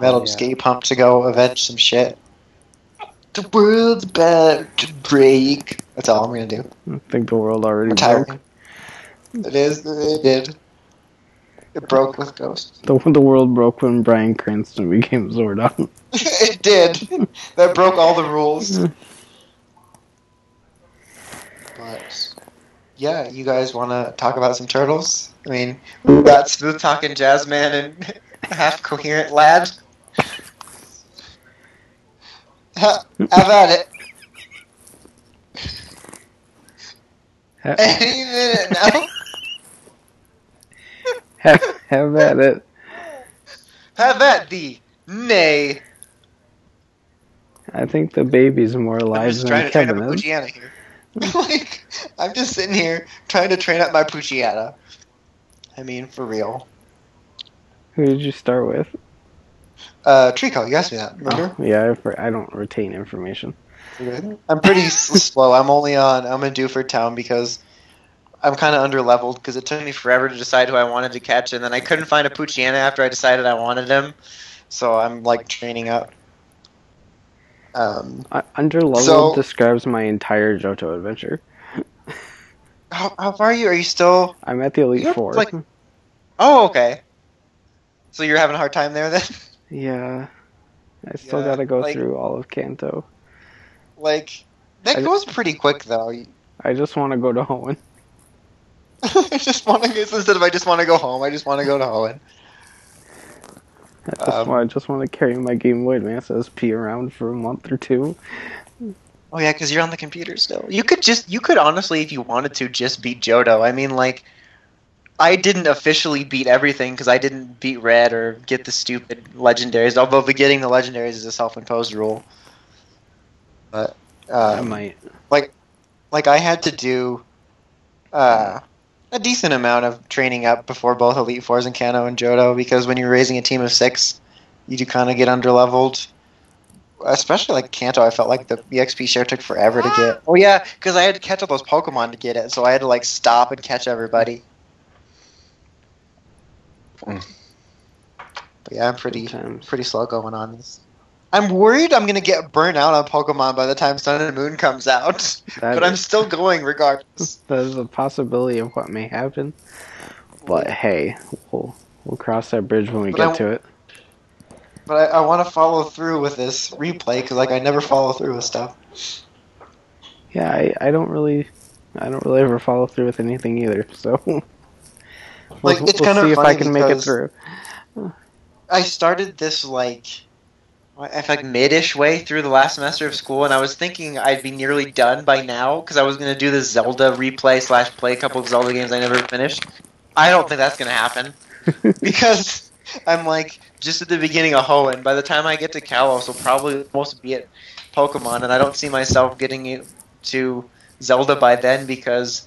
That'll Oh, just yeah. get you pumped to go avenge some shit. The world's about to break. That's all I'm gonna do. I think the world already broke. It is. It did. It broke with Ghost. The, the world broke when Bryan Cranston became Zordon. it did. That broke all the rules. But yeah, you guys want to talk about some turtles? I mean, we got smooth talking jazz man and half coherent lad. Ha- Have at it. Any minute now. have, have at it. Have at thee. Nay. I think the baby's more alive than to train up Kevin is. Like, I'm just sitting here trying to train up my Poochyena. I mean, for real. Who did you start with? Uh, Treecko, you asked me that, remember? Yeah, I, I don't retain information. I'm pretty slow. I'm only on. I'm in Dewford Town because I'm kind of under leveled because it took me forever to decide who I wanted to catch, and then I couldn't find a Poochyena after I decided I wanted him. So I'm like training up. Um, I, underleveled So- describes my entire Johto adventure. how, how far are you? Are you still? I'm at the Elite Four. like- Oh, okay. So you're having a hard time there then? yeah. I still Yeah, gotta go like- through all of Kanto. like that I- goes pretty quick though. I just want to go to Hoenn. I just want to instead of I just want to go home. I just want to go to Hoenn. I just, Um, want, I just want to carry my Game Boy Advance SP around for a month or two. Oh yeah, because you're on the computer still. You could just, you could honestly, if you wanted to, just beat Johto. I mean, like, I didn't officially beat everything because I didn't beat Red or get the stupid legendaries. Although the getting the legendaries is a self-imposed rule. But I um, might. like I had to do uh, a decent amount of training up before both Elite Fours and Kanto and Johto because when you're raising a team of six, you do kind of get underleveled. Especially like Kanto, I felt like the EXP share took forever to get. Oh yeah, because I had to catch all those Pokemon to get it, so I had to like stop and catch everybody. Mm. But yeah, I'm pretty pretty slow going on this. I'm worried I'm gonna get burnt out on Pokemon by the time Sun and Moon comes out. That but I'm still going regardless. There's a possibility of what may happen. But hey, we'll we'll cross that bridge when we But get I- to it. But I, I want to follow through with this replay because like I never follow through with stuff. Yeah, I, I don't really I don't really ever follow through with anything either. So we'll, Like, we'll it's kind of see if I can make it through. I started this like I like mid-ish way through the last semester of school, and I was thinking I'd be nearly done by now because I was gonna do this Zelda replay slash play a couple of Zelda games I never finished. I don't think that's gonna happen because I'm like just at the beginning of Hoenn. By the time I get to Kalos, will probably almost be at Pokemon, and I don't see myself getting it to Zelda by then because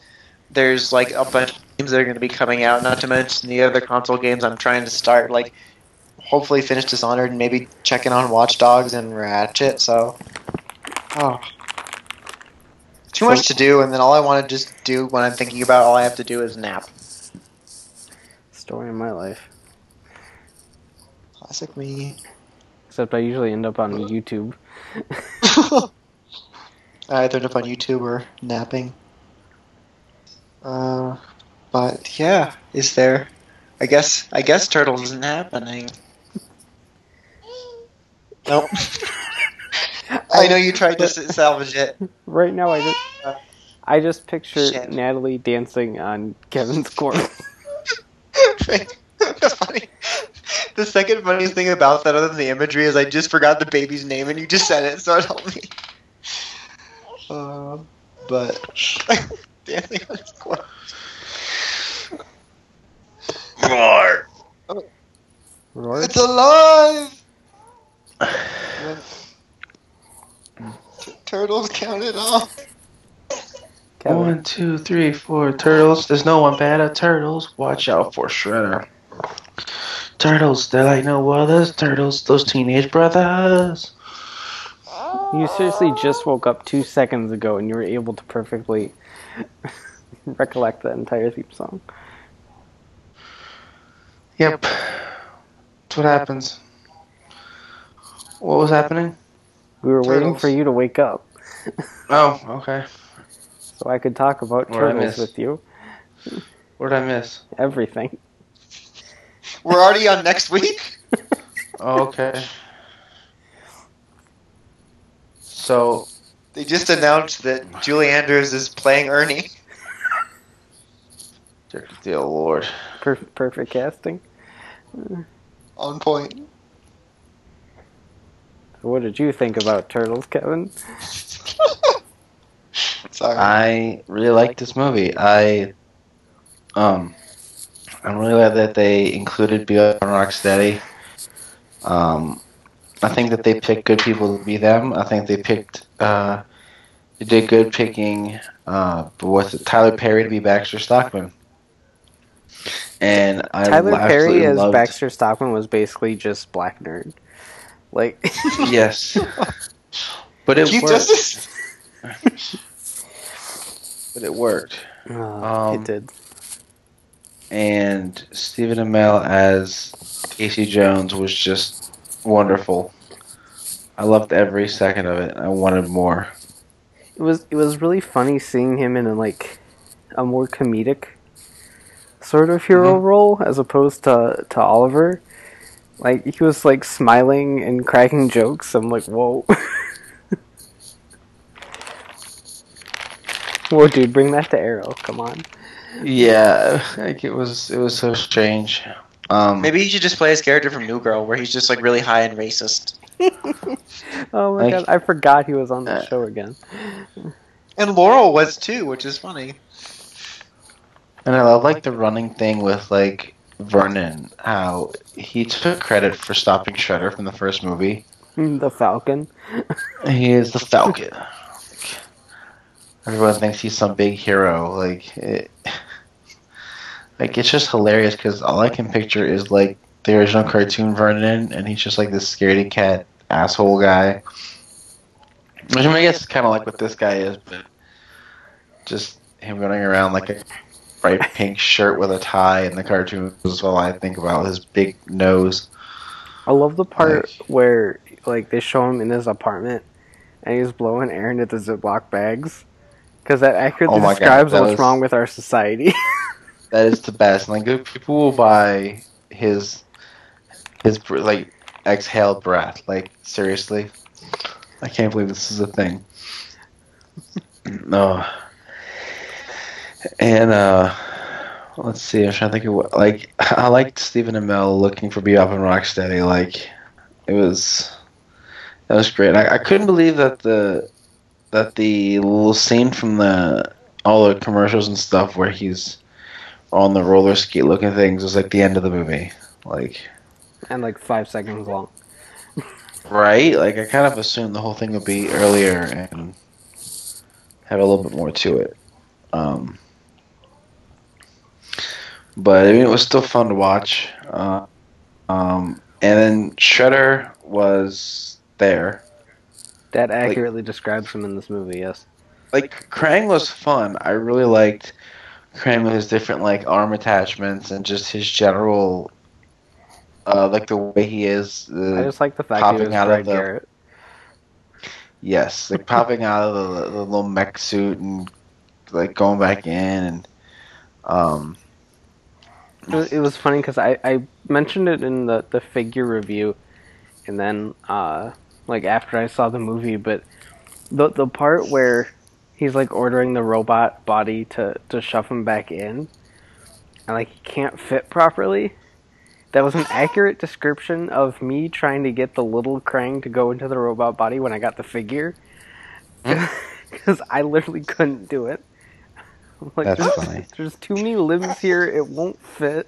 there's like a bunch of games that are going to be coming out. Not to mention the other console games I'm trying to start. Like hopefully finish Dishonored and maybe checking on Watch Dogs and Ratchet. So, oh, too much to do, and then all I want to just do when I'm thinking about all I have to do is nap. Story of my life. Classic me. Except I usually end up on YouTube. I either end up on YouTube or napping. Uh, but yeah, is there? I guess I guess Turtles isn't happening. Nope. I know you tried to s- salvage it. Right now, I just I just picture Shit. Natalie dancing on Kevin's corpse. That's funny. The second funniest thing about that, other than the imagery, is I just forgot the baby's name and you just said it, so it helped me. Uh, but dancing on his corpse. More. Roar? It's alive. T- Turtles counted off. Kevin. One, two, three, four turtles. There's no one bad at turtles. Watch out for Shredder. Turtles, they're like no others. Turtles, those teenage brothers. You seriously just woke up two seconds ago and you were able to perfectly recollect the entire theme song. Yep. That's what happens. What was happening? We were waiting for you to wake up Oh, okay. so I could talk about What did turtles with you. What did I miss? Everything. We're already on next week. Oh, okay. So, They just announced that Julie Andrews is playing Ernie. dear Lord. Perfect, perfect casting. On point. So what did you think about turtles, Kevin? Sorry. I really like this movie. I um I'm really glad that they included Bebop and Rocksteady. Um I think that they picked good people to be them. I think they picked uh they did good picking uh what's it, Tyler Perry to be Baxter Stockman. And I Tyler Perry as loved, Baxter Stockman was basically just black nerd. Like Yes. But it worked. Justice. But it worked. Uh, Um, it did. and Stephen Amell as Casey Jones was just wonderful. I loved every second of it. I wanted more. It was it was really funny seeing him in a like a more comedic sort of hero Mhm. role as opposed to to Oliver. Like he was like smiling and cracking jokes. I'm like, whoa. whoa, dude, bring that to Arrow. Come on. Yeah, like it was. It was so strange. Um, Maybe he should just play his character from New Girl, where he's just like really high and racist. Oh my Like- god, I forgot he was on the Uh, show again. And Laurel was too, which is funny. and I love like the running thing with like Vernon. How he took credit for stopping Shredder from the first movie. The Falcon. He is the Falcon. Like, everyone thinks he's some big hero. Like, it, like it's just hilarious because all I can picture is like the original cartoon Vernon, and he's just like this scaredy cat asshole guy. Which I, mean, I guess is kind of like what this guy is, but just him running around like a bright pink shirt with a tie in the cartoon is all I think about his big nose. I love the part Like- where like they show him in his apartment and he's blowing air into the Ziploc bags because that accurately Oh my God, describes that what's was- wrong with our society. That is the best. Like people will buy his his like exhaled breath. Like seriously, I can't believe this is a thing. no. And uh, let's see. I'm trying to think of what. Like I liked Stephen Amell looking for Bebop and Rocksteady. Like it was that was great. I, I couldn't believe that the that the little scene from the all the commercials and stuff where he's on the roller skate looking things was like the end of the movie. Like, and like five seconds long. right? Like, I kind of assumed the whole thing would be earlier and have a little bit more to it. Um, but I mean, it was still fun to watch. Uh, um, and then Shredder was there. That accurately describes him in this movie. Yes. like Krang was fun. I really liked Krang with his different like arm attachments and just his general, uh, like the way he is. I Uh, just like the fact popping he was out of the- Garrett. yes, like popping out of the, the little mech suit and like going back in and um. It was, funny because I, I mentioned it in the, the figure review, and then uh, like after I saw the movie, but the the part where he's like ordering the robot body to to shove him back in, and like he can't fit properly. That was an accurate description of me trying to get the little Krang to go into the robot body when I got the figure, because I literally couldn't do it. Like, That's there's, funny. there's too many limbs here. It won't fit.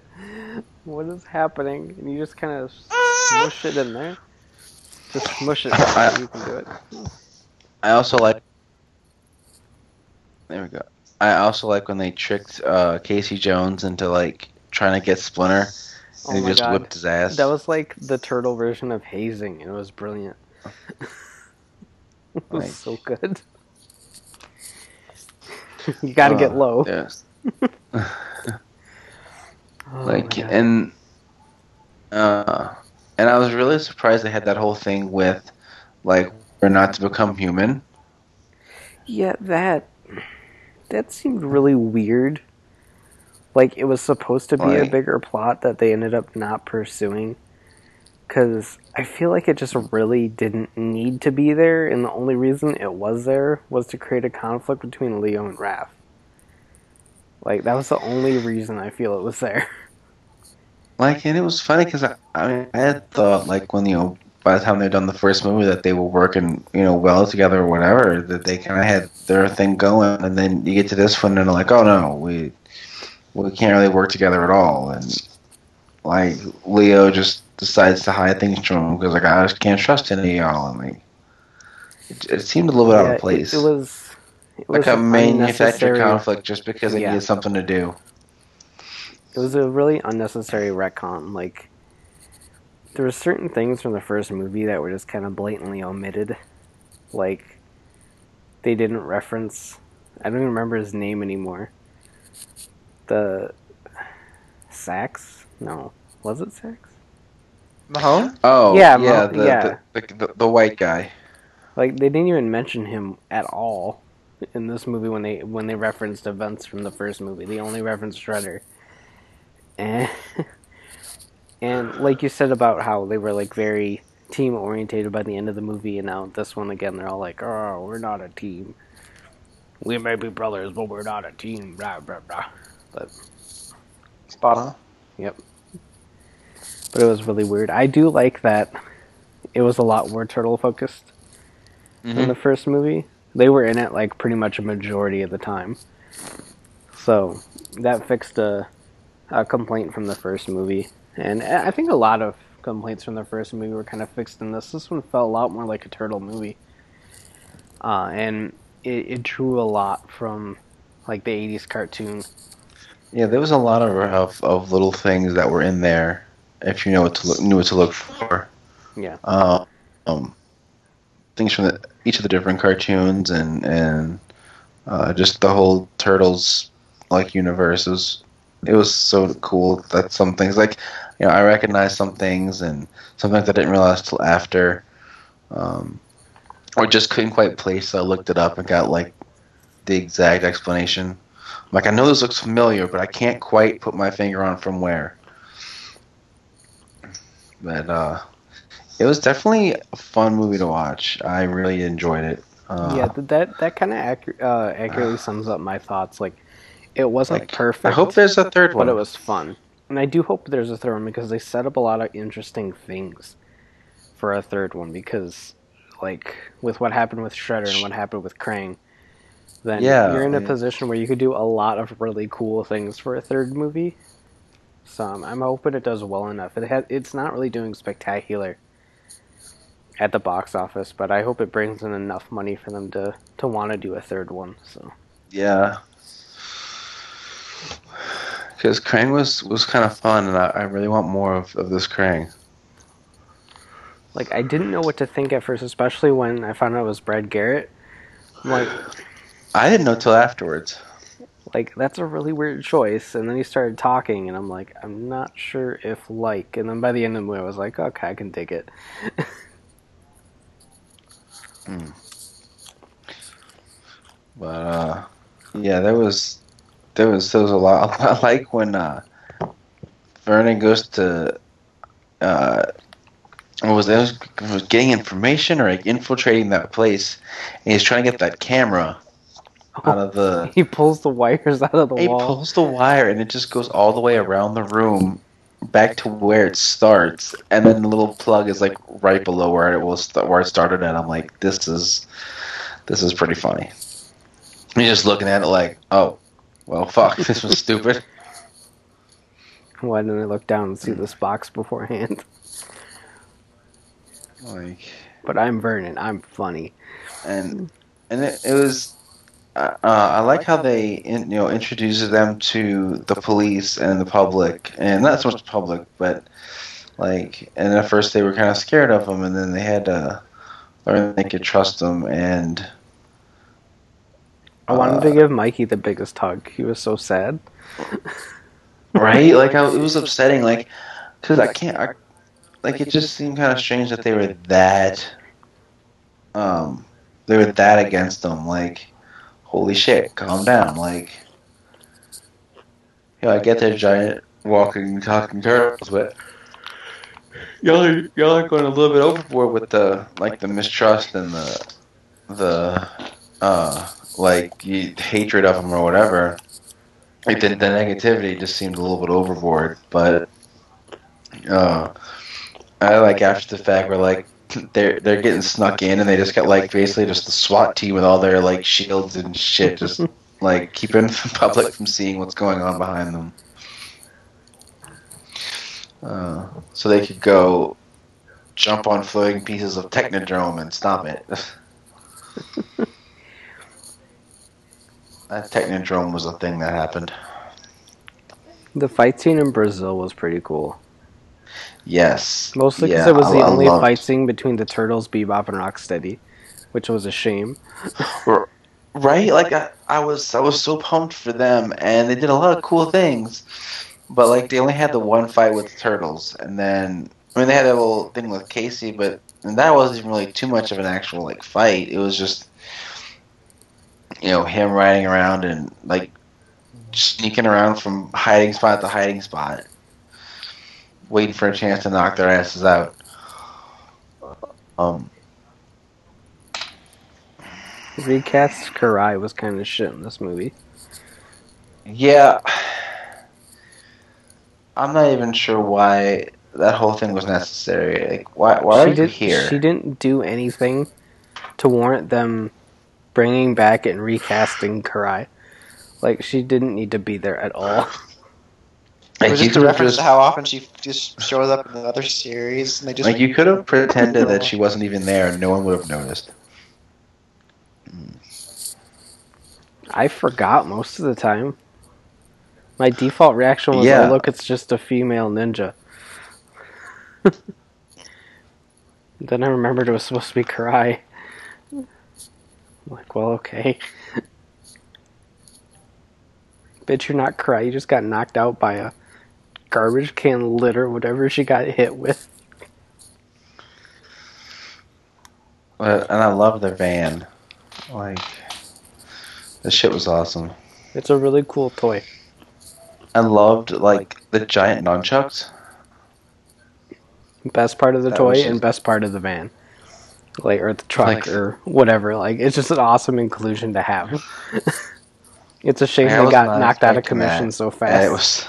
What is happening? And you just kind of smush it in there. Just smush it. I- you can do it. I also like. There we go. I also like when they tricked uh, Casey Jones into like trying to get Splinter, Oh and he just God. whipped his ass. That was like the turtle version of hazing, and it was brilliant. it was Like- so good. you got to get Uh, low. Yes. Oh like my God. and Uh, and I was really surprised they had that whole thing with, like, we're not to become human. Yeah, that that seemed really weird. Like it was supposed to be a bigger plot that they ended up not pursuing. Cause I feel like it just really didn't need to be there, and the only reason it was there was to create a conflict between Leo and Raph. Like that was the only reason I feel it was there. Like, and it was funny because I, I mean, I had thought, like, when, you know, by the time they'd done the first movie that they were working, you know, well together or whatever, that they kind of had their thing going, and then you get to this one and they're like, oh no, we we can't really work together at all, and like Leo just decides to hide things from him because like I just can't trust any of y'all, and like it, it seemed a little bit out of place, It, it was it like was a an manufactured conflict just because they Yeah. needed something to do. It was a really unnecessary retcon. Like, there were certain things from the first movie that were just kind of blatantly omitted. Like, they didn't reference. I don't even remember his name anymore. The. Sacks? No. Was it Sacks? Mahone? Oh Yeah, yeah, Mo- the, yeah. The, the, the the white guy. Like, they didn't even mention him at all in this movie when they when they referenced events from the first movie. They only referenced Shredder. And and like you said about how they were like very team orientated by the end of the movie, and now this one again, they're all like, "Oh, we're not a team. We may be brothers, but we're not a team." Blah blah blah. But Spot on. But it was really weird. I do like that. It was a lot more turtle focused in the first movie. They were in it like pretty much a majority of the time. So that fixed a, a complaint from the first movie. And I I think a lot of complaints from the first movie were kind of fixed in this. This one felt a lot more like a turtle movie. Uh, and it, it drew a lot from like the 80s cartoon. Yeah, there was a lot of, of of little things that were in there. If you know what to look, knew what to look for. Yeah. Uh, um, things from the, each of the different cartoons and and uh, just the whole turtles like universe was it was so cool that some things like you know I recognized some things and some things I didn't realize till after, um, or just couldn't quite place. So I looked it up and got like the exact explanation. I'm like I know this looks familiar, but I can't quite put my finger on from where. But uh, it was definitely a fun movie to watch. I really enjoyed it. Uh, yeah, that that kind of uh, accurately sums up my thoughts. Like, it wasn't like, perfect. I hope there's a third one. but it was fun. And I do hope there's a third one because they set up a lot of interesting things for a third one because like with what happened with Shredder and what happened with Krang, then Yeah, you're in a position where you could do a lot of really cool things for a third movie. So um, I'm hoping it does well enough. It has, it's not really doing spectacular at the box office, but I hope it brings in enough money for them to to want to do a third one. So Yeah. Because Krang was, was kind of fun, and I, I really want more of, of this Krang. like I didn't know what to think at first, especially when I found out it was Brad Garrett. I'm like, I didn't know till afterwards. Like that's a really weird choice. And then he started talking, and I'm like, I'm not sure if like. And then by the end of the movie, I was like, okay, I can dig it. But uh, yeah, there was there was there was a lot. I like when uh, Vernon goes to uh, was? Was, was getting information or like infiltrating that place, and he's trying to get that camera out oh, of the. he pulls the wires out of the He wall. He pulls the wire and it just goes all the way around the room, back to where it starts, and then the little plug is like right below where it was where it started. And I'm like, this is this is pretty funny. You're just looking at it like, oh, well, fuck, this was stupid. Why didn't I look down and see this box beforehand? Like, But I'm Vernon. I'm funny. and and it, it was. Uh, uh, I like how they in, you know introduces them to the police and the public, and not so much the public, but like, and at first they were kind of scared of them, and then they had to learn they could trust them. and I wanted Uh, to give Mikey the biggest hug. He was so sad. right, like I, it was upsetting. Like because I can't. I, like it just seemed kind of strange that they were that. Um, they were that against them. Like, holy shit, calm down. Like, you know, I get they're giant walking, talking turtles, but y'all are y'all are going a little bit overboard with the like the mistrust and the the uh like you, hatred of them or whatever. Like the, the negativity just seemed a little bit overboard, but uh, I like after the fact we're like they're they're getting snuck in and they just got like basically just the SWAT team with all their like shields and shit, just like keeping the public from seeing what's going on behind them. Uh, so they could go jump on floating pieces of Technodrome and stop it. that Technodrome was a thing that happened. The fight scene in Brazil was pretty cool. Yes. Mostly because Yeah, it was the I only loved- fight scene between the Turtles, Bebop, and Rocksteady, which was a shame. right like I, I was i was so pumped for them and they did a lot of cool things but like they only had the one fight with the turtles and then i mean they had that little thing with casey but and that wasn't even really too much of an actual like fight it was just you know him riding around and like sneaking around from hiding spot to hiding spot waiting for a chance to knock their asses out um Recast Karai was kind of shit in this movie. Yeah. I'm not even sure why that whole thing was necessary. Like, why, why are she you did, here? She didn't do anything to warrant them bringing back and recasting Karai. Like she didn't need to be there at all. It like, was just a reference just, to how often she just shows up in the other series, and they just like, you could have pretended that she wasn't even there and no one would have noticed. I forgot most of the time. My default reaction was, oh, Yeah. "Oh, look, it's just a female ninja." then I remembered it was supposed to be Karai. I'm like, well, okay. Bitch, you're not Karai. You just got knocked out by a garbage can litter, whatever she got hit with. But, and I love their van. Like, this shit was awesome. It's a really cool toy. I loved, like, the giant nunchucks. Best part of the That toy was and best part of the van. Like or the truck Like- or whatever. Like it's just an awesome inclusion to have. it's a shame I they got knocked out of commission that. so fast. it was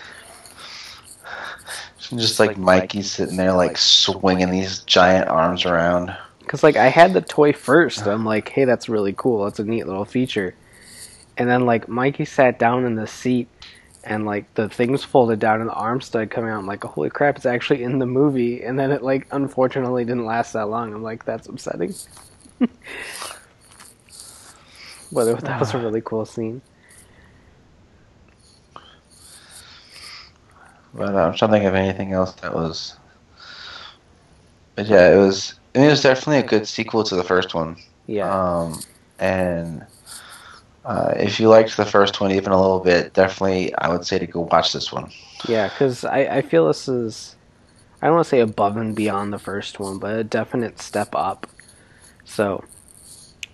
just like Mikey sitting there, like, swinging these giant arms around. Because like I had the toy first. I'm like, hey, that's really cool. That's a neat little feature. And then like Mikey sat down in the seat, and like the things folded down and the arm started coming out. I'm like, holy crap, it's actually in the movie. And then it like unfortunately didn't last that long. I'm like, that's upsetting. but that was a really cool scene. But I'm trying to think of anything else that was. But yeah, it was. I mean, it was definitely a good sequel to the first one. Yeah. Um, and uh, if you liked the first one even a little bit, definitely I would say to go watch this one. Yeah, because I, I feel this is, I don't want to say above and beyond the first one, but a definite step up. So,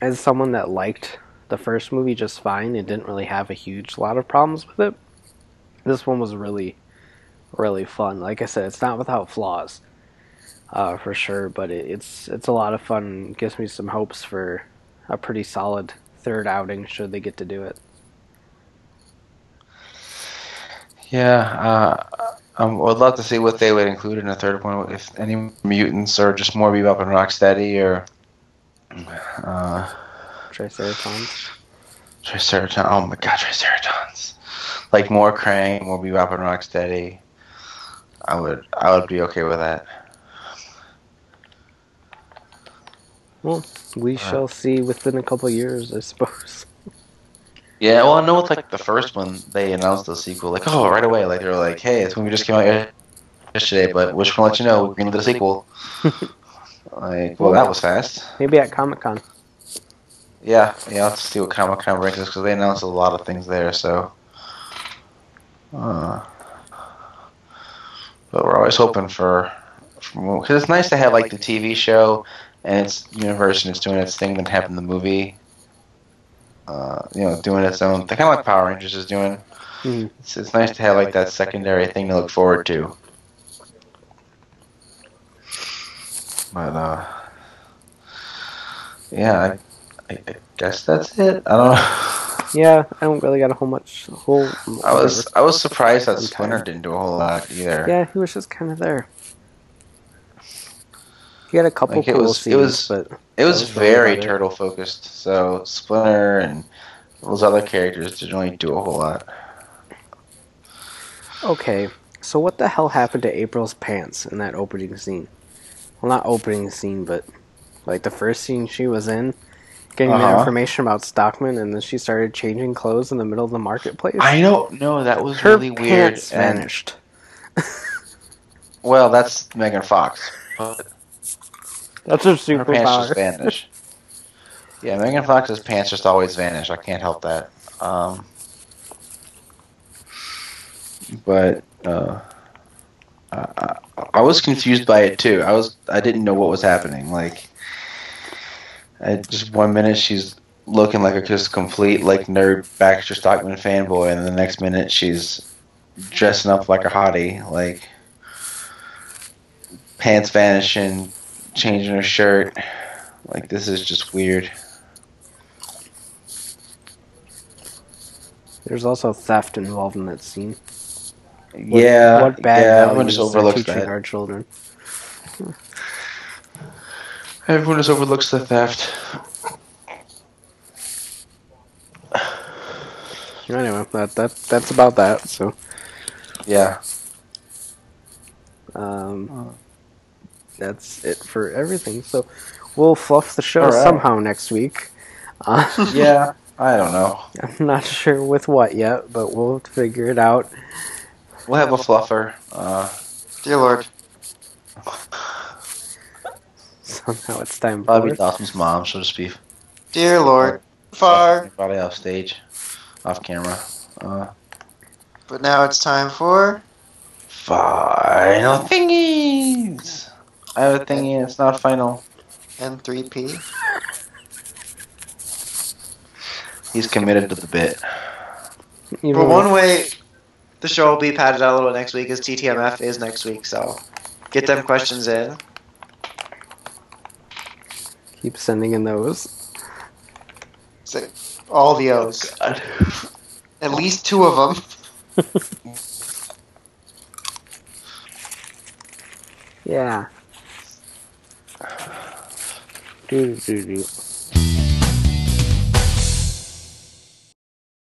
as someone that liked the first movie just fine and didn't really have a huge lot of problems with it, this one was really, really fun. Like I said, it's not without flaws, uh, for sure, but it, it's it's a lot of fun. Gives me some hopes for a pretty solid third outing should they get to do it. Yeah, uh, I would love to see what they would include in a third one. If any mutants or just more Bebop and Rocksteady or uh, Triceratons. Triceratons. Oh my god, Triceratons! Like more Krang, more Bebop and Rocksteady. I would, I would be okay with that. Well, we shall see within a couple years, I suppose. Yeah, well, I know with like the first one, they announced the sequel, like oh, right away, like they were like, hey, this movie just came out yesterday, but we're just gonna let you know we're gonna do the sequel. like, well, that was fast. Maybe at Comic Con. Yeah, yeah, let's see what Comic Con brings us because they announced a lot of things there. So, uh, but we're always hoping for because it's nice to have like the TV show and it's universe and it's doing its thing, then having the movie, uh, you know, doing its own thing, kind of like Power Rangers is doing. Hmm. It's, it's nice to have like that secondary thing to look forward to. But uh, yeah, I, I, I guess that's it. I don't know. Yeah, I don't really got a whole much whole. I was I was surprised that Splinter didn't do a whole lot either. Yeah, he was just kind of there. He had a couple Like, it cool was- it scenes, was- but It was was very about it. turtle focused. So Splinter and those other characters didn't really do a whole lot. okay. So what the hell happened to April's pants in that opening scene? Well, not opening scene, but like the first scene she was in, getting Uh-huh. information about Stockman, and then she started changing clothes in the middle of the marketplace. I don't know. That was Her really weird. pants and- vanished. well, that's Megan Fox. But That's her her pants just vanish. yeah, Megan Fox's pants just always vanish. I can't help that. Um, but uh, I, I- I was confused by it too. I was I didn't know what was happening. Like, Just one minute she's looking like a just complete like nerd Baxter Stockman fanboy, and the next minute she's dressing up like a hottie, like pants vanishing, changing her shirt. Like this is just weird. There's also theft involved in that scene. What- yeah, what bad yeah. Everyone just overlooks that. our children. Everyone just overlooks the theft. Anyway, that that that's about that. So, Yeah. um, that's it for everything. So, we'll fluff the show All right. somehow next week. Uh, Yeah. I don't know. I'm not sure with what yet, but we'll figure it out. We'll have a fluffer. Uh, Dear Lord. Somehow it's time for probably it. Dawson's mom. so to speak. Dear Lord. Far. probably off stage, off camera. Uh, But now it's time for. final thingies. I have a thingy. It's not final. N3P. He's committed to the bit. Even Well, one way the show will be padded out a little bit next week is TTMF is next week, so get them questions in. Keep sending in those. So, all the oh, O's. At least two of them. Yeah. Do do do.